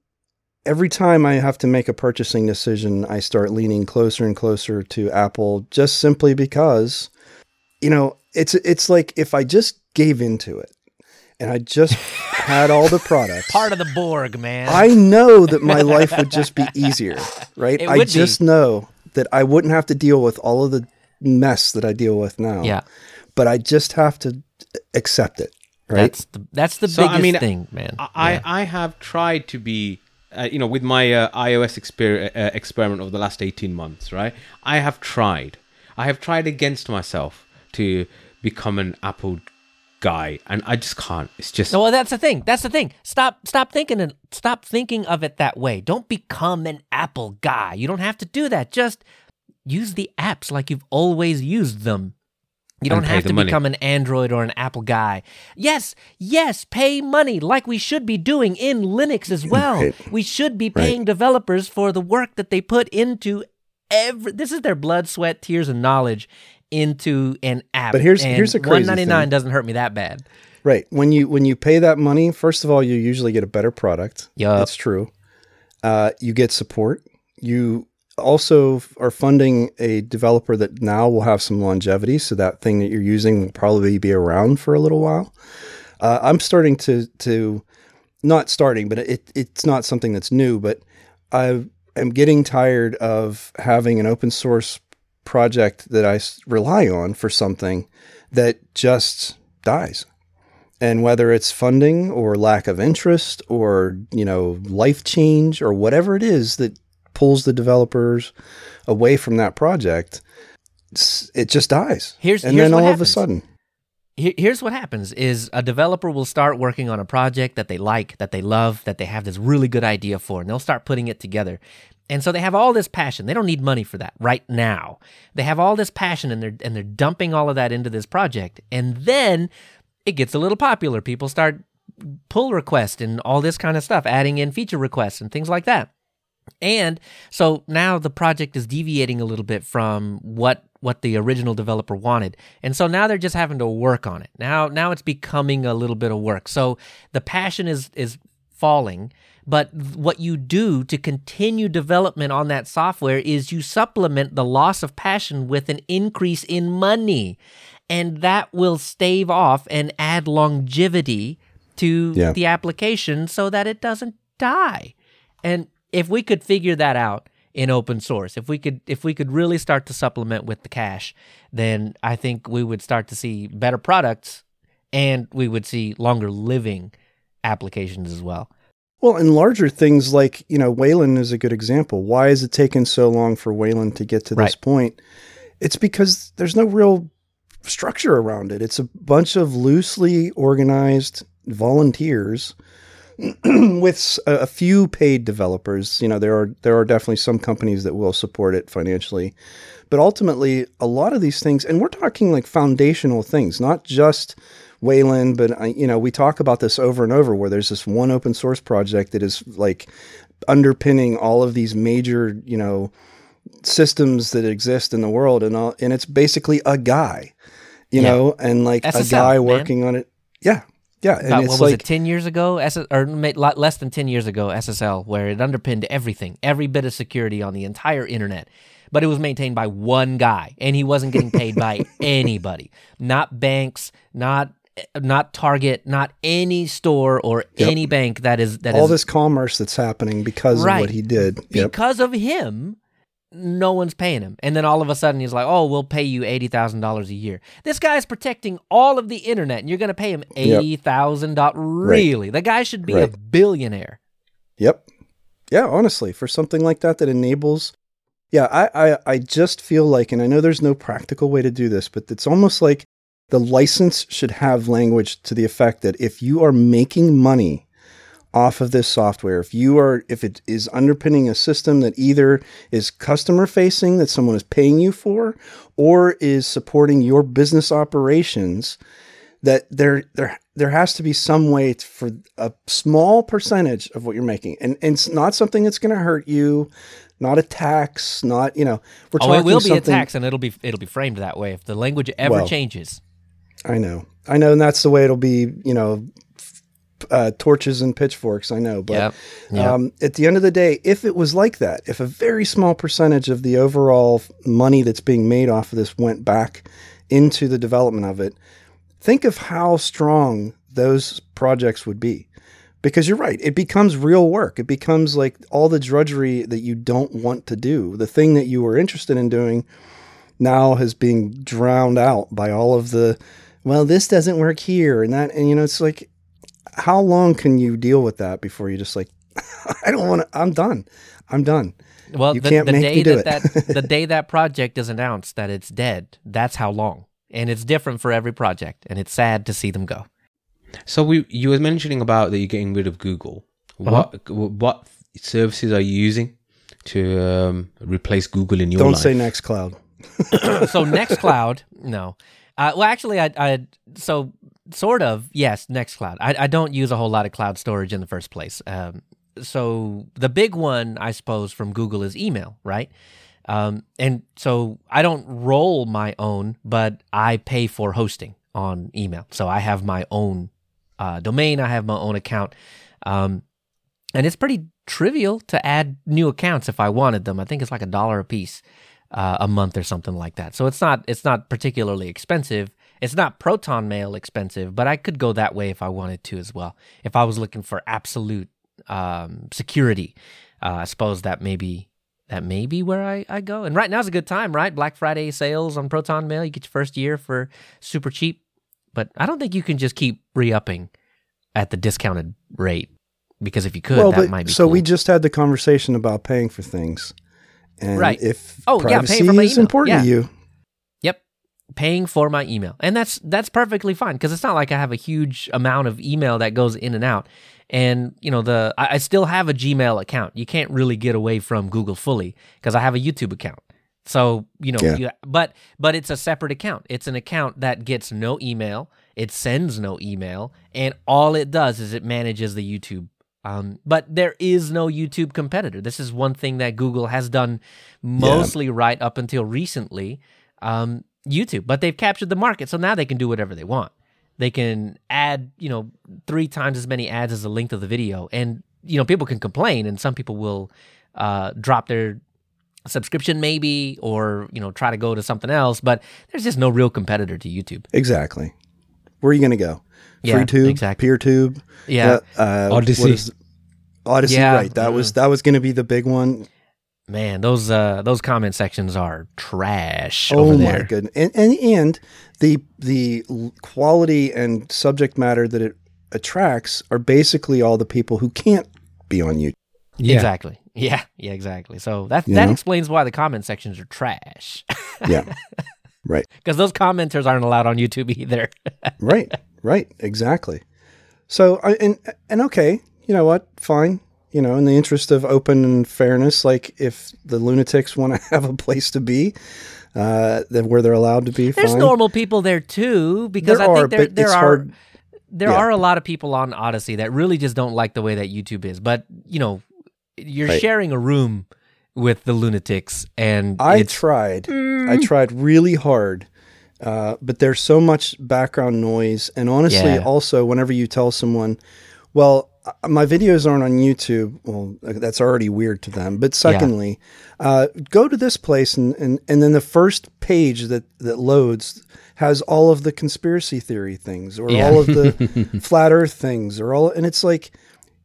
every time I have to make a purchasing decision, I start leaning closer and closer to Apple, just simply because, you know, it's it's like if I just gave into it and I just had all the products. Part of the Borg, man. I know that my life would just be easier, right? I would be. just know that I wouldn't have to deal with all of the mess that I deal with now. yeah, But I just have to accept it, right? that's the that's the So, I biggest mean, thing, man. I, Yeah. I have tried to be, uh, you know, with my uh, iOS exper- uh, experiment over the last 18 months, right? I have tried. I have tried against myself to become an Apple guy, and I just can't. It's just. Well, that's the thing. That's the thing. Stop, stop thinking and stop thinking of it that way. Don't become an Apple guy. You don't have to do that. Just use the apps like you've always used them. You don't have to money. become an Android or an Apple guy. Yes, yes, pay money like we should be doing in Linux as well. Right. We should be paying developers for the work that they put into every. This is their blood, sweat, tears, and knowledge into an app. But here's- And here's a crazy 199 thing. doesn't hurt me that bad. Right. When you when you pay that money, first of all, you usually get a better product. Yeah. That's true. Uh, you get support. You also are funding a developer that now will have some longevity, so that thing that you're using will probably be around for a little while. Uh, I'm starting to to not starting, but it it's not something that's new. But I am getting tired of having an open source project that I rely on for something that just dies and whether it's funding or lack of interest or you know life change or whatever it is that pulls the developers away from that project it just dies. Here's- and here's then all of a sudden. Here's what happens is a developer will start working on a project that they like that they love that they have this really good idea for and they'll start putting it together. And so they have all this passion. They don't need money for that right now. They have all this passion and they're and they're dumping all of that into this project. And then it gets a little popular. People start pull requests and all this kind of stuff adding in feature requests and things like that and so now the project is deviating a little bit from what what the original developer wanted. And so now they're just having to work on it. Now now it's becoming a little bit of work. So the passion is is falling, but what you do to continue development on that software is you supplement the loss of passion with an increase in money. And that will stave off and add longevity to Yeah. the application so that it doesn't die. And if we could figure that out in open source, if we could if we could really start to supplement with the cash, then I think we would start to see better products and we would see longer living applications as well. well and larger things like you know wayland is a good example why has it taken so long for wayland to get to this Right. point it's because there's no real structure around it it's a bunch of loosely organized volunteers with a few paid developers, you know, there are there are definitely some companies that will support it financially, but ultimately, a lot of these things, and we're talking like foundational things, not just Wayland, but uh, you know, we talk about this over and over, where there's this one open source project that is like underpinning all of these major, you know, systems that exist in the world, and all, and it's basically a guy, you Yeah. know, and like a SSL, guy man. working on it. Yeah, yeah, and About, it's what was like it, 10 years ago? Or less than 10 years ago, SSL, where it underpinned everything, every bit of security on the entire internet. But it was maintained by one guy, and he wasn't getting paid by anybody. Not banks, not not Target, not any store or Yep. any bank that is that all is this commerce that's happening because Right. of what he did. Yep. because of him no one's paying him. And then all of a sudden he's like, oh, we'll pay you $80,000 a year. This guy's protecting all of the internet and you're going to pay him $80,000. Really? The guy should be a billionaire. Yep. Yeah, honestly, for something like that that enables Yeah, I, I I just feel like and I know there's no practical way to do this, but it's almost like the license should have language to the effect that if you are making money off of this software, if you are if it is underpinning a system that either is customer facing that someone is paying you for or is supporting your business operations, that there there there has to be some way for a small percentage of what you're making, and, and it's not something that's going to hurt you, not a tax, not you know we're Oh, it will be a tax and it'll be it'll be framed that way if the language ever Well, changes. I know, I know, and that's the way it'll be. You know, uh, torches and pitchforks. I know, but Yep. Yep. um, at the end of the day, if it was like that, if a very small percentage of the overall money that's being made off of this went back into the development of it, think of how strong those projects would be. Because you're right, it becomes real work. It becomes like all the drudgery that you don't want to do. The thing that you were interested in doing now has being drowned out by all of the well this doesn't work here and that and you know it's like how long can you deal with that before you just like i don't want to i'm done i'm done Well, You the, can't the make day me do that, it. that the day that project is announced that it's dead, that's how long. And it's different for every project, and it's sad to see them go. So we you were mentioning about that you're getting rid of Google. What what services are you using to um, replace Google in your don't life? say nextcloud so Nextcloud, no. Uh, well, actually, I, I so sort of yes, Nextcloud. I, I don't use a whole lot of cloud storage in the first place. Um, so the big one, I suppose, from Google is email, right? Um, and so I don't roll my own, but I pay for hosting on email. So I have my own uh, domain. I have my own account. Um, and it's pretty trivial to add new accounts if I wanted them. I think it's like a dollar a piece uh, a month or something like that. So it's not it's not particularly expensive. It's not Proton Mail expensive, but I could go that way if I wanted to as well. If I was looking for absolute um, security, uh, I suppose that maybe that may be where I, I go. And right now's a good time, right? Black Friday sales on Proton Mail. You get your first year for super cheap. But I don't think you can just keep re-upping at the discounted rate because if you could, well that but might be so we just had the conversation about paying for things and Right. if Oh, yeah, privacy my is important to Yeah. you Yep. Paying for my email. And that's that's perfectly fine because it's not like I have a huge amount of email that goes in and out. And, you know, the I, I still have a Gmail account. You can't really get away from Google fully because I have a YouTube account. So, you know, Yeah. you, but but it's a separate account. It's an account that gets no email, it sends no email, and all it does is it manages the YouTube um, but there is no YouTube competitor. This is one thing that Google has done mostly right up until recently. Um, YouTube, but they've captured the market, so now they can do whatever they want. They can add, you know, three times as many ads as the length of the video, and you know, people can complain, and some people will uh, drop their subscription maybe, or you know, try to go to something else. But there's just no real competitor to YouTube. exactly where are you going to go Yeah, freetube exactly. peertube Yeah, uh, Odysee. odysee Yeah, right that was that was going to be the big one man, those uh, those comment sections are trash Oh over my there. goodness! And, and and the the quality and subject matter that it attracts are basically all the people who can't be on YouTube. Yeah. Exactly. Yeah, yeah, exactly. So that You that know? explains why the comment sections are trash. Yeah, right, Because those commenters aren't allowed on YouTube either. right, right, exactly. So I and and okay, you know what? Fine. You know, in the interest of open and fairness, like if the lunatics want to have a place to be, uh, then where they're allowed to be, There's fine. normal people there too, because There I are, think there there are hard- there yeah. are a lot of people on Odysee that really just don't like the way that YouTube is. But you know, you're Right. sharing a room with the lunatics, and I it's tried. I tried really hard. Uh, but there's so much background noise. And honestly, Yeah. also, whenever you tell someone, well, my videos aren't on YouTube, well, uh, that's already weird to them. But secondly, uh, go to this place, and, and, and then the first page that, that loads has all of the conspiracy theory things or Yeah. all of the flat earth things or all, and it's like,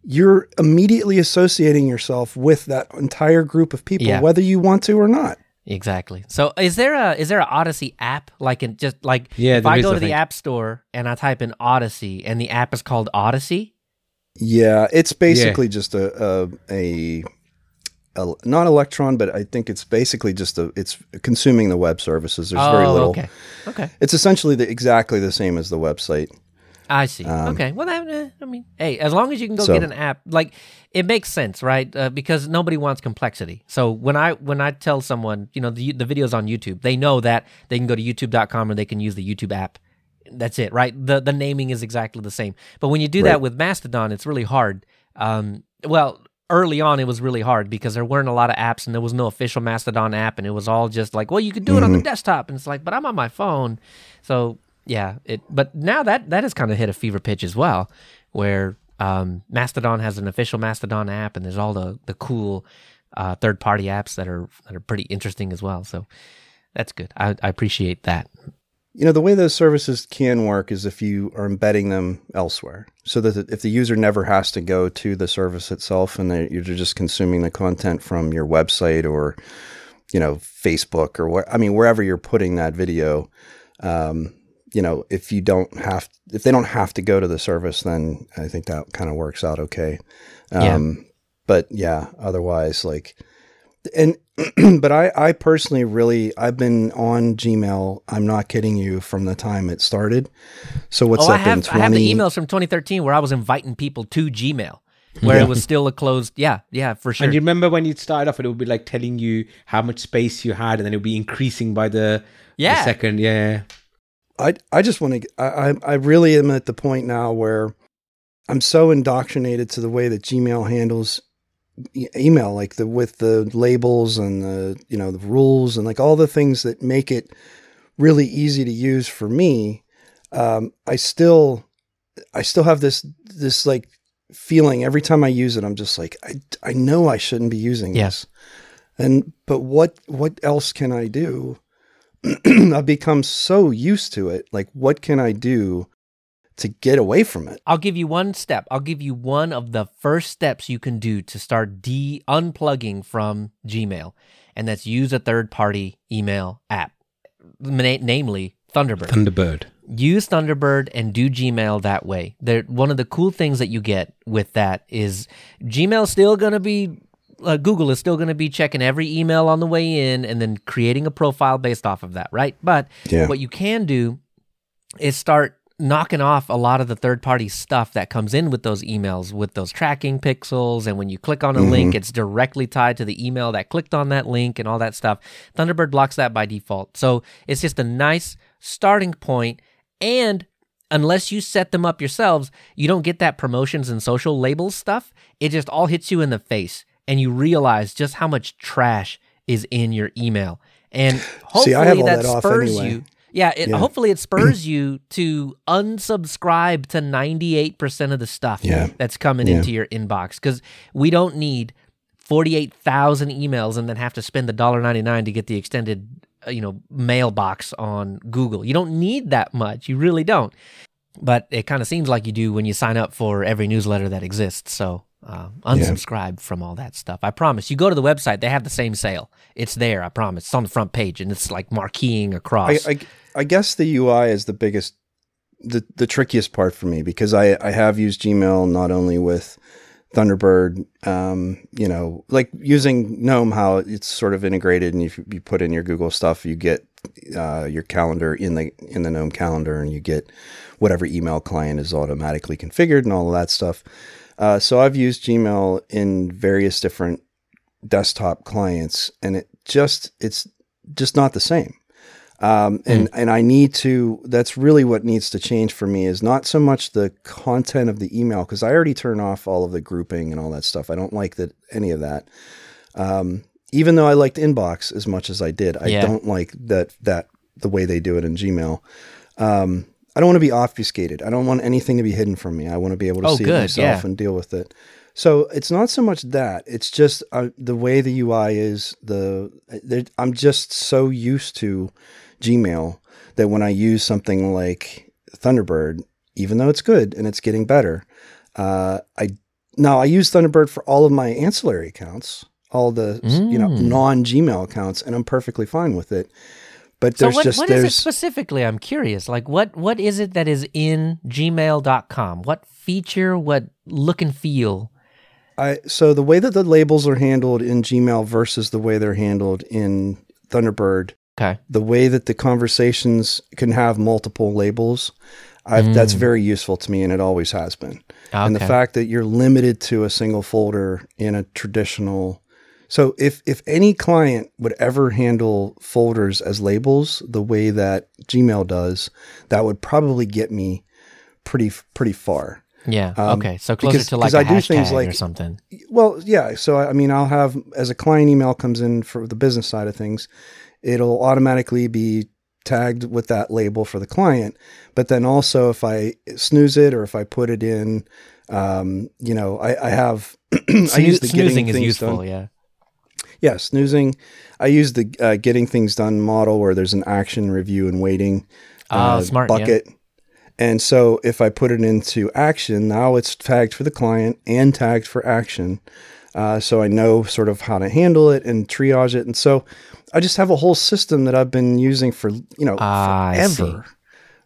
you're immediately associating yourself with that entire group of people, Yeah. whether you want to or not. Exactly. So is there a is there an Odysee app like in just like Yeah, if I go to the think. app store and I type in Odysee and the app is called Odysee? Yeah, it's basically just a a, a a not Electron, but I think it's basically just a it's consuming the web services. There's very Oh, little. Okay. Okay. It's essentially the, exactly the same as the website. I see. okay. Well, that, eh, I mean, hey, as long as you can go Um, So- get an app, like it makes sense, right? Uh, because nobody wants complexity. So when I when I tell someone, you know, the the videos on YouTube, they know that they can go to YouTube.com or they can use the YouTube app. That's it, right? The the naming is exactly the same. But when you do that with Mastodon, it's really hard. Um, well, early on, it was really hard because there weren't a lot of apps and there was no official Mastodon app, and it was all just like, well, you could do it on the desktop, and it's like, but I'm on my phone, so yeah. It, but now that that has kind of hit a fever pitch as well, where um, Mastodon has an official Mastodon app, and there's all the the cool uh, third party apps that are that are pretty interesting as well. So that's good. I, I appreciate that. You know, the way those services can work is if you are embedding them elsewhere. So that if the user never has to go to the service itself and you're just consuming the content from your website or, you know, Facebook or what, I mean, wherever you're putting that video, um, you know, if you don't have, if they don't have to go to the service, then I think that kind of works out okay. Yeah. Um, But yeah, otherwise, like, and but I, I personally really I've been on Gmail. I'm not kidding you from the time it started. So what's oh, I that been? have I have the emails from 2013 where I was inviting people to Gmail, where it was still a closed. Yeah, yeah, for sure. And you remember when you'd start off, it would be like telling you how much space you had, and then it would be increasing by the, the second. Yeah. I I just want to. I I I really am at the point now where I'm so indoctrinated to the way that Gmail handles email, like the with the labels and the you know the rules and like all the things that make it really easy to use for me. Um, I still I still have this this like feeling every time I use it. I'm just like I I know I shouldn't be using Yeah. this, and but what what else can I do? I've become so used to it. Like, what can I do to get away from it? I'll give you one step. I'll give you one of the first steps you can do to start de unplugging from Gmail, and that's use a third party email app, Na- namely Thunderbird. Thunderbird. use Thunderbird and do Gmail that way. There, one of the cool things that you get with that is Gmail's still going to be, uh, Google is still going to be checking every email on the way in and then creating a profile based off of that, right? But Yeah. what you can do is start knocking off a lot of the third party stuff that comes in with those emails with those tracking pixels and when you click on a mm-hmm. link it's directly tied to the email that clicked on that link and all that stuff. Thunderbird blocks that by default. So it's just a nice starting point and unless you set them up yourselves you don't get that promotions and social labels stuff. It just all hits you in the face and you realize just how much trash is in your email. And hopefully See, I have all that, that spurs anyway. you yeah, it, Yeah. hopefully it spurs you to unsubscribe to 98% of the stuff Yeah. that's coming Yeah. into your inbox because we don't need 48,000 emails and then have to spend the $1.99 to get the extended uh, you know mailbox on Google. You don't need that much. You really don't. But it kind of seems like you do when you sign up for every newsletter that exists. So uh, unsubscribe from all that stuff. I promise. You go to the website, they have the same sale. It's there. I promise. It's on the front page, and it's like marqueing across. I, I, I guess the UI is the biggest, the, the trickiest part for me because I, I have used Gmail not only with Thunderbird, um, you know, like using GNOME, how it's sort of integrated, and if you put in your Google stuff, you get uh, your calendar in the in the GNOME calendar, and you get whatever email client is automatically configured and all of that stuff. Uh, so I've used Gmail in various different desktop clients, and it just it's just not the same. Um, and and I need to. That's really what needs to change for me is not so much the content of the email because I already turn off all of the grouping and all that stuff. I don't like that any of that. Um, even though I liked inbox as much as I did, I Yeah. don't like that that the way they do it in Gmail. Um, I don't want to be obfuscated. I don't want anything to be hidden from me. I want to be able to Oh, see good, it myself yeah. and deal with it. So it's not so much that; it's just uh, the way the UI is. The I'm just so used to Gmail that when I use something like Thunderbird, even though it's good and it's getting better, uh, I now I use Thunderbird for all of my ancillary accounts, all the you know Mm. non Gmail accounts, and I'm perfectly fine with it. But So there's what, just what is it specifically? I'm curious. Like what what is it that is in gmail.com? What feature, what look and feel? I so the way that the labels are handled in Gmail versus the way they're handled in Thunderbird, Okay. the way that the conversations can have multiple labels, I've, that's Mm. very useful to me, and it always has been. And the fact that you're limited to a single folder in a traditional so if if any client would ever handle folders as labels the way that Gmail does, that would probably get me pretty pretty far. Yeah. Um, okay. So closer because- to like a I do things or something. Well, yeah. So I mean, I'll have as a client email comes in for the business side of things, it'll automatically be tagged with that label for the client. But then also, if I snooze it or if I put it in, um, you know, I, I have I use the snoozing is useful. done. Yeah. Yeah, snoozing. I use the uh, getting things done model where there's an action, review, and waiting Ah, uh, smart. Yeah. bucket. And so if I put it into action, now it's tagged for the client and tagged for action. Uh, so I know sort of how to handle it and triage it. And so I just have a whole system that I've been using for, you know, see. forever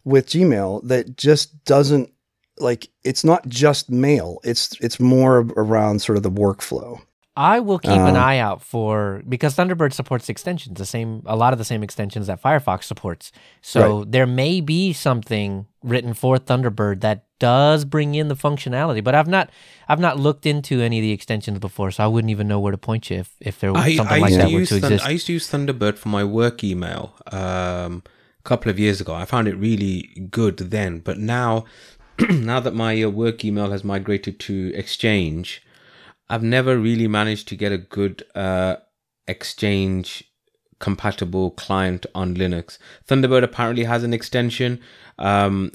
with Gmail that just doesn't like it's not just mail. It's it's more around sort of the workflow. I will keep an Uh, eye out for because Thunderbird supports extensions, the same a lot of the same extensions that Firefox supports. So there may be something written for Thunderbird that does bring in the functionality, but I've not I've not looked into any of the extensions before, so I wouldn't even know where to point you if, if there was I, something I like that were to Thun- exist. I used to use Thunderbird for my work email um, a couple of years ago. I found it really good then, but now, now that my uh, work email has migrated to Exchange, I've never really managed to get a good uh, Exchange compatible client on Linux. Thunderbird apparently has an extension. Um,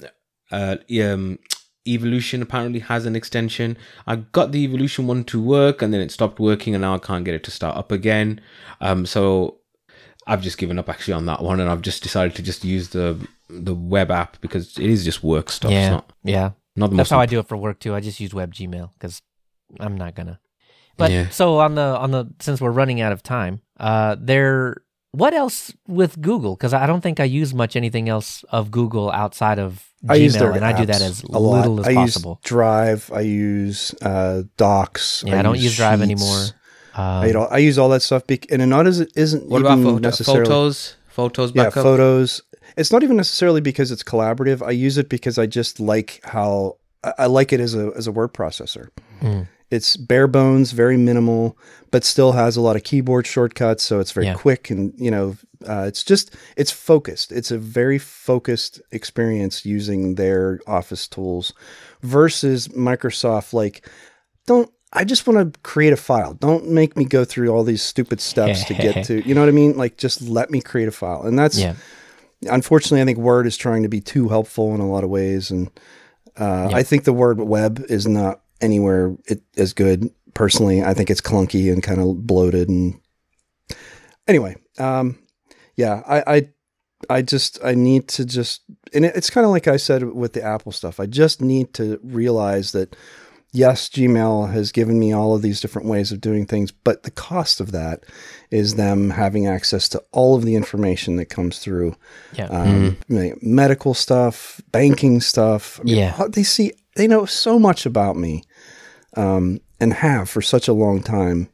uh, um, Evolution apparently has an extension. I got the Evolution one to work and then it stopped working and now I can't get it to start up again. Um, so I've just given up actually on that one and I've just decided to just use the the web app because it is just work stuff. It's yeah, not, yeah. not That's how I do it for work too. I just use web Gmail because I'm not gonna. But Yeah. so on the on the since we're running out of time, uh, there. What else with Google? Because I don't think I use much anything else of Google outside of I use their and I do that as a lot. little as I possible. use Drive. I use uh, Docs. yeah, I, don't use Drive Sheets. anymore. Um, I, don't- I use all that stuff, bec- and it not as it isn't What even about photo- necessarily photos? Photos yeah backup? photos. It's not even necessarily because it's collaborative. I use it because I just like how I, I like it as a as a word processor. Mm. It's bare bones, very minimal, but still has a lot of keyboard shortcuts. So it's very Yeah. quick, and you know, uh, it's just it's focused. It's a very focused experience using their Office tools versus Microsoft. Like, don't I just want to create a file? Don't make me go through all these stupid steps to get to. You know what I mean? Like, just let me create a file, and that's yeah, unfortunately, I think Word is trying to be too helpful in a lot of ways, and uh, I think the word web is not anywhere it, as good. Personally, I think it's clunky and kind of bloated. And anyway, um, yeah, I, I, I just I need to just, and it, it's kind of like I said with the Apple stuff. I just need to realize that yes, Gmail has given me all of these different ways of doing things, but the cost of that is them having access to all of the information that comes through yeah. um, you know, medical stuff, banking stuff. I mean, Yeah. they see they know so much about me, um, and have for such a long time.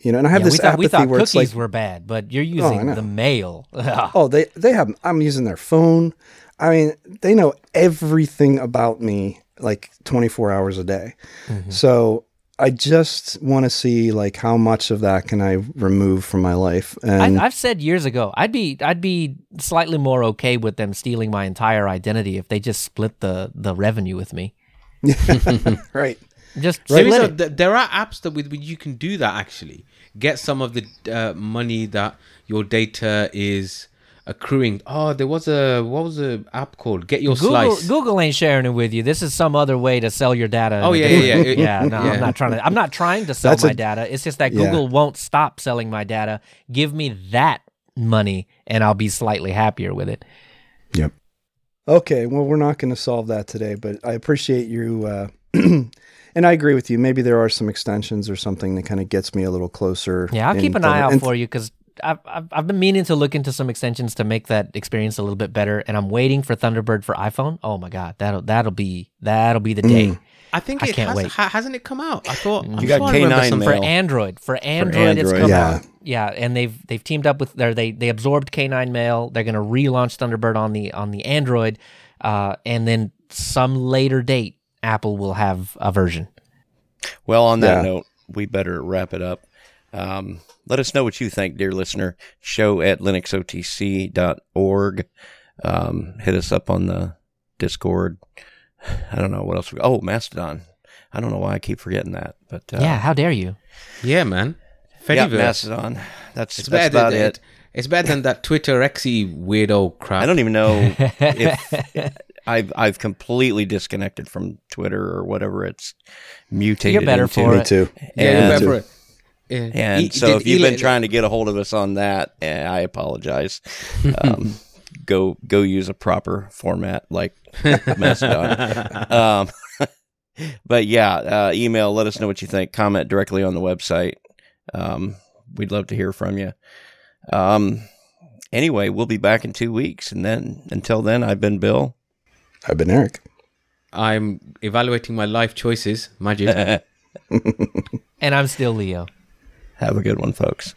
You know, and I have Yeah, this we thought, apathy we thought where cookies it's like, were bad, but you're using know. the mail. oh, they they have. I'm using their phone. I mean, they know everything about me, like 24 hours a day. Mm-hmm. So I just want to see like how much of that can I remove from my life, and I, I've said years ago, I'd be I'd be slightly more okay with them stealing my entire identity if they just split the the revenue with me. right. Just There, is split a, it. th- there are apps that with you can do that actually. Get some of the uh, money that your data is accruing. Oh, there was a what was the app called? Get your Google slice. Google ain't sharing it with you. This is some other way to sell your data. Oh, yeah, yeah, yeah. Yeah. No, yeah. I'm not trying to. I'm not trying to sell That's my a- data. It's just that Yeah. Google won't stop selling my data. Give me that money, and I'll be slightly happier with it. Yep. Okay, well, we're not going to solve that today, but I appreciate you. Uh, and I agree with you. Maybe there are some extensions or something that kind of gets me a little closer. Yeah, I'll keep an Thunder- eye out and for you because I've, I've I've been meaning to look into some extensions to make that experience a little bit better, and I'm waiting for Thunderbird for iPhone. Oh my god, that'll that'll be that'll be the day I think I it can't has, wait. ha- hasn't it come out? I thought I'm got sure I remember K9 some- mail. for Android. For Android, it's Android. come Yeah. out. Yeah, and they've they've teamed up with their they they absorbed K9 Mail. They're gonna relaunch Thunderbird on the on the Android, uh, and then some later date, Apple will have a version. Well, on that Yeah. note, we better wrap it up. Um, let us know what you think, dear listener. Show at linuxotc.org. Um, hit us up on the Discord. I don't know what else. We, oh, Mastodon. I don't know why I keep forgetting that, but uh, yeah, how dare you? Yeah, man. yeah, Mastodon. That's It's that's better about than, it. It's better than that Twitter Xy weirdo crap. I don't even know if I've I've completely disconnected from Twitter or whatever it's mutated better into. for me it. too. Yeah, And- you're better for it. Yeah. And E- so if you've been trying to get a hold of us on that, eh, I apologize. Um, go go use a proper format like Mastodon. um, but yeah, uh, email. Let us know what you think. Comment directly on the website. Um, we'd love to hear from you. Um, anyway, we'll be back in two weeks, and then until then, I've been Bill. I've been Eric. I'm evaluating my life choices. Magic. And I'm still Leo. Have a good one, folks.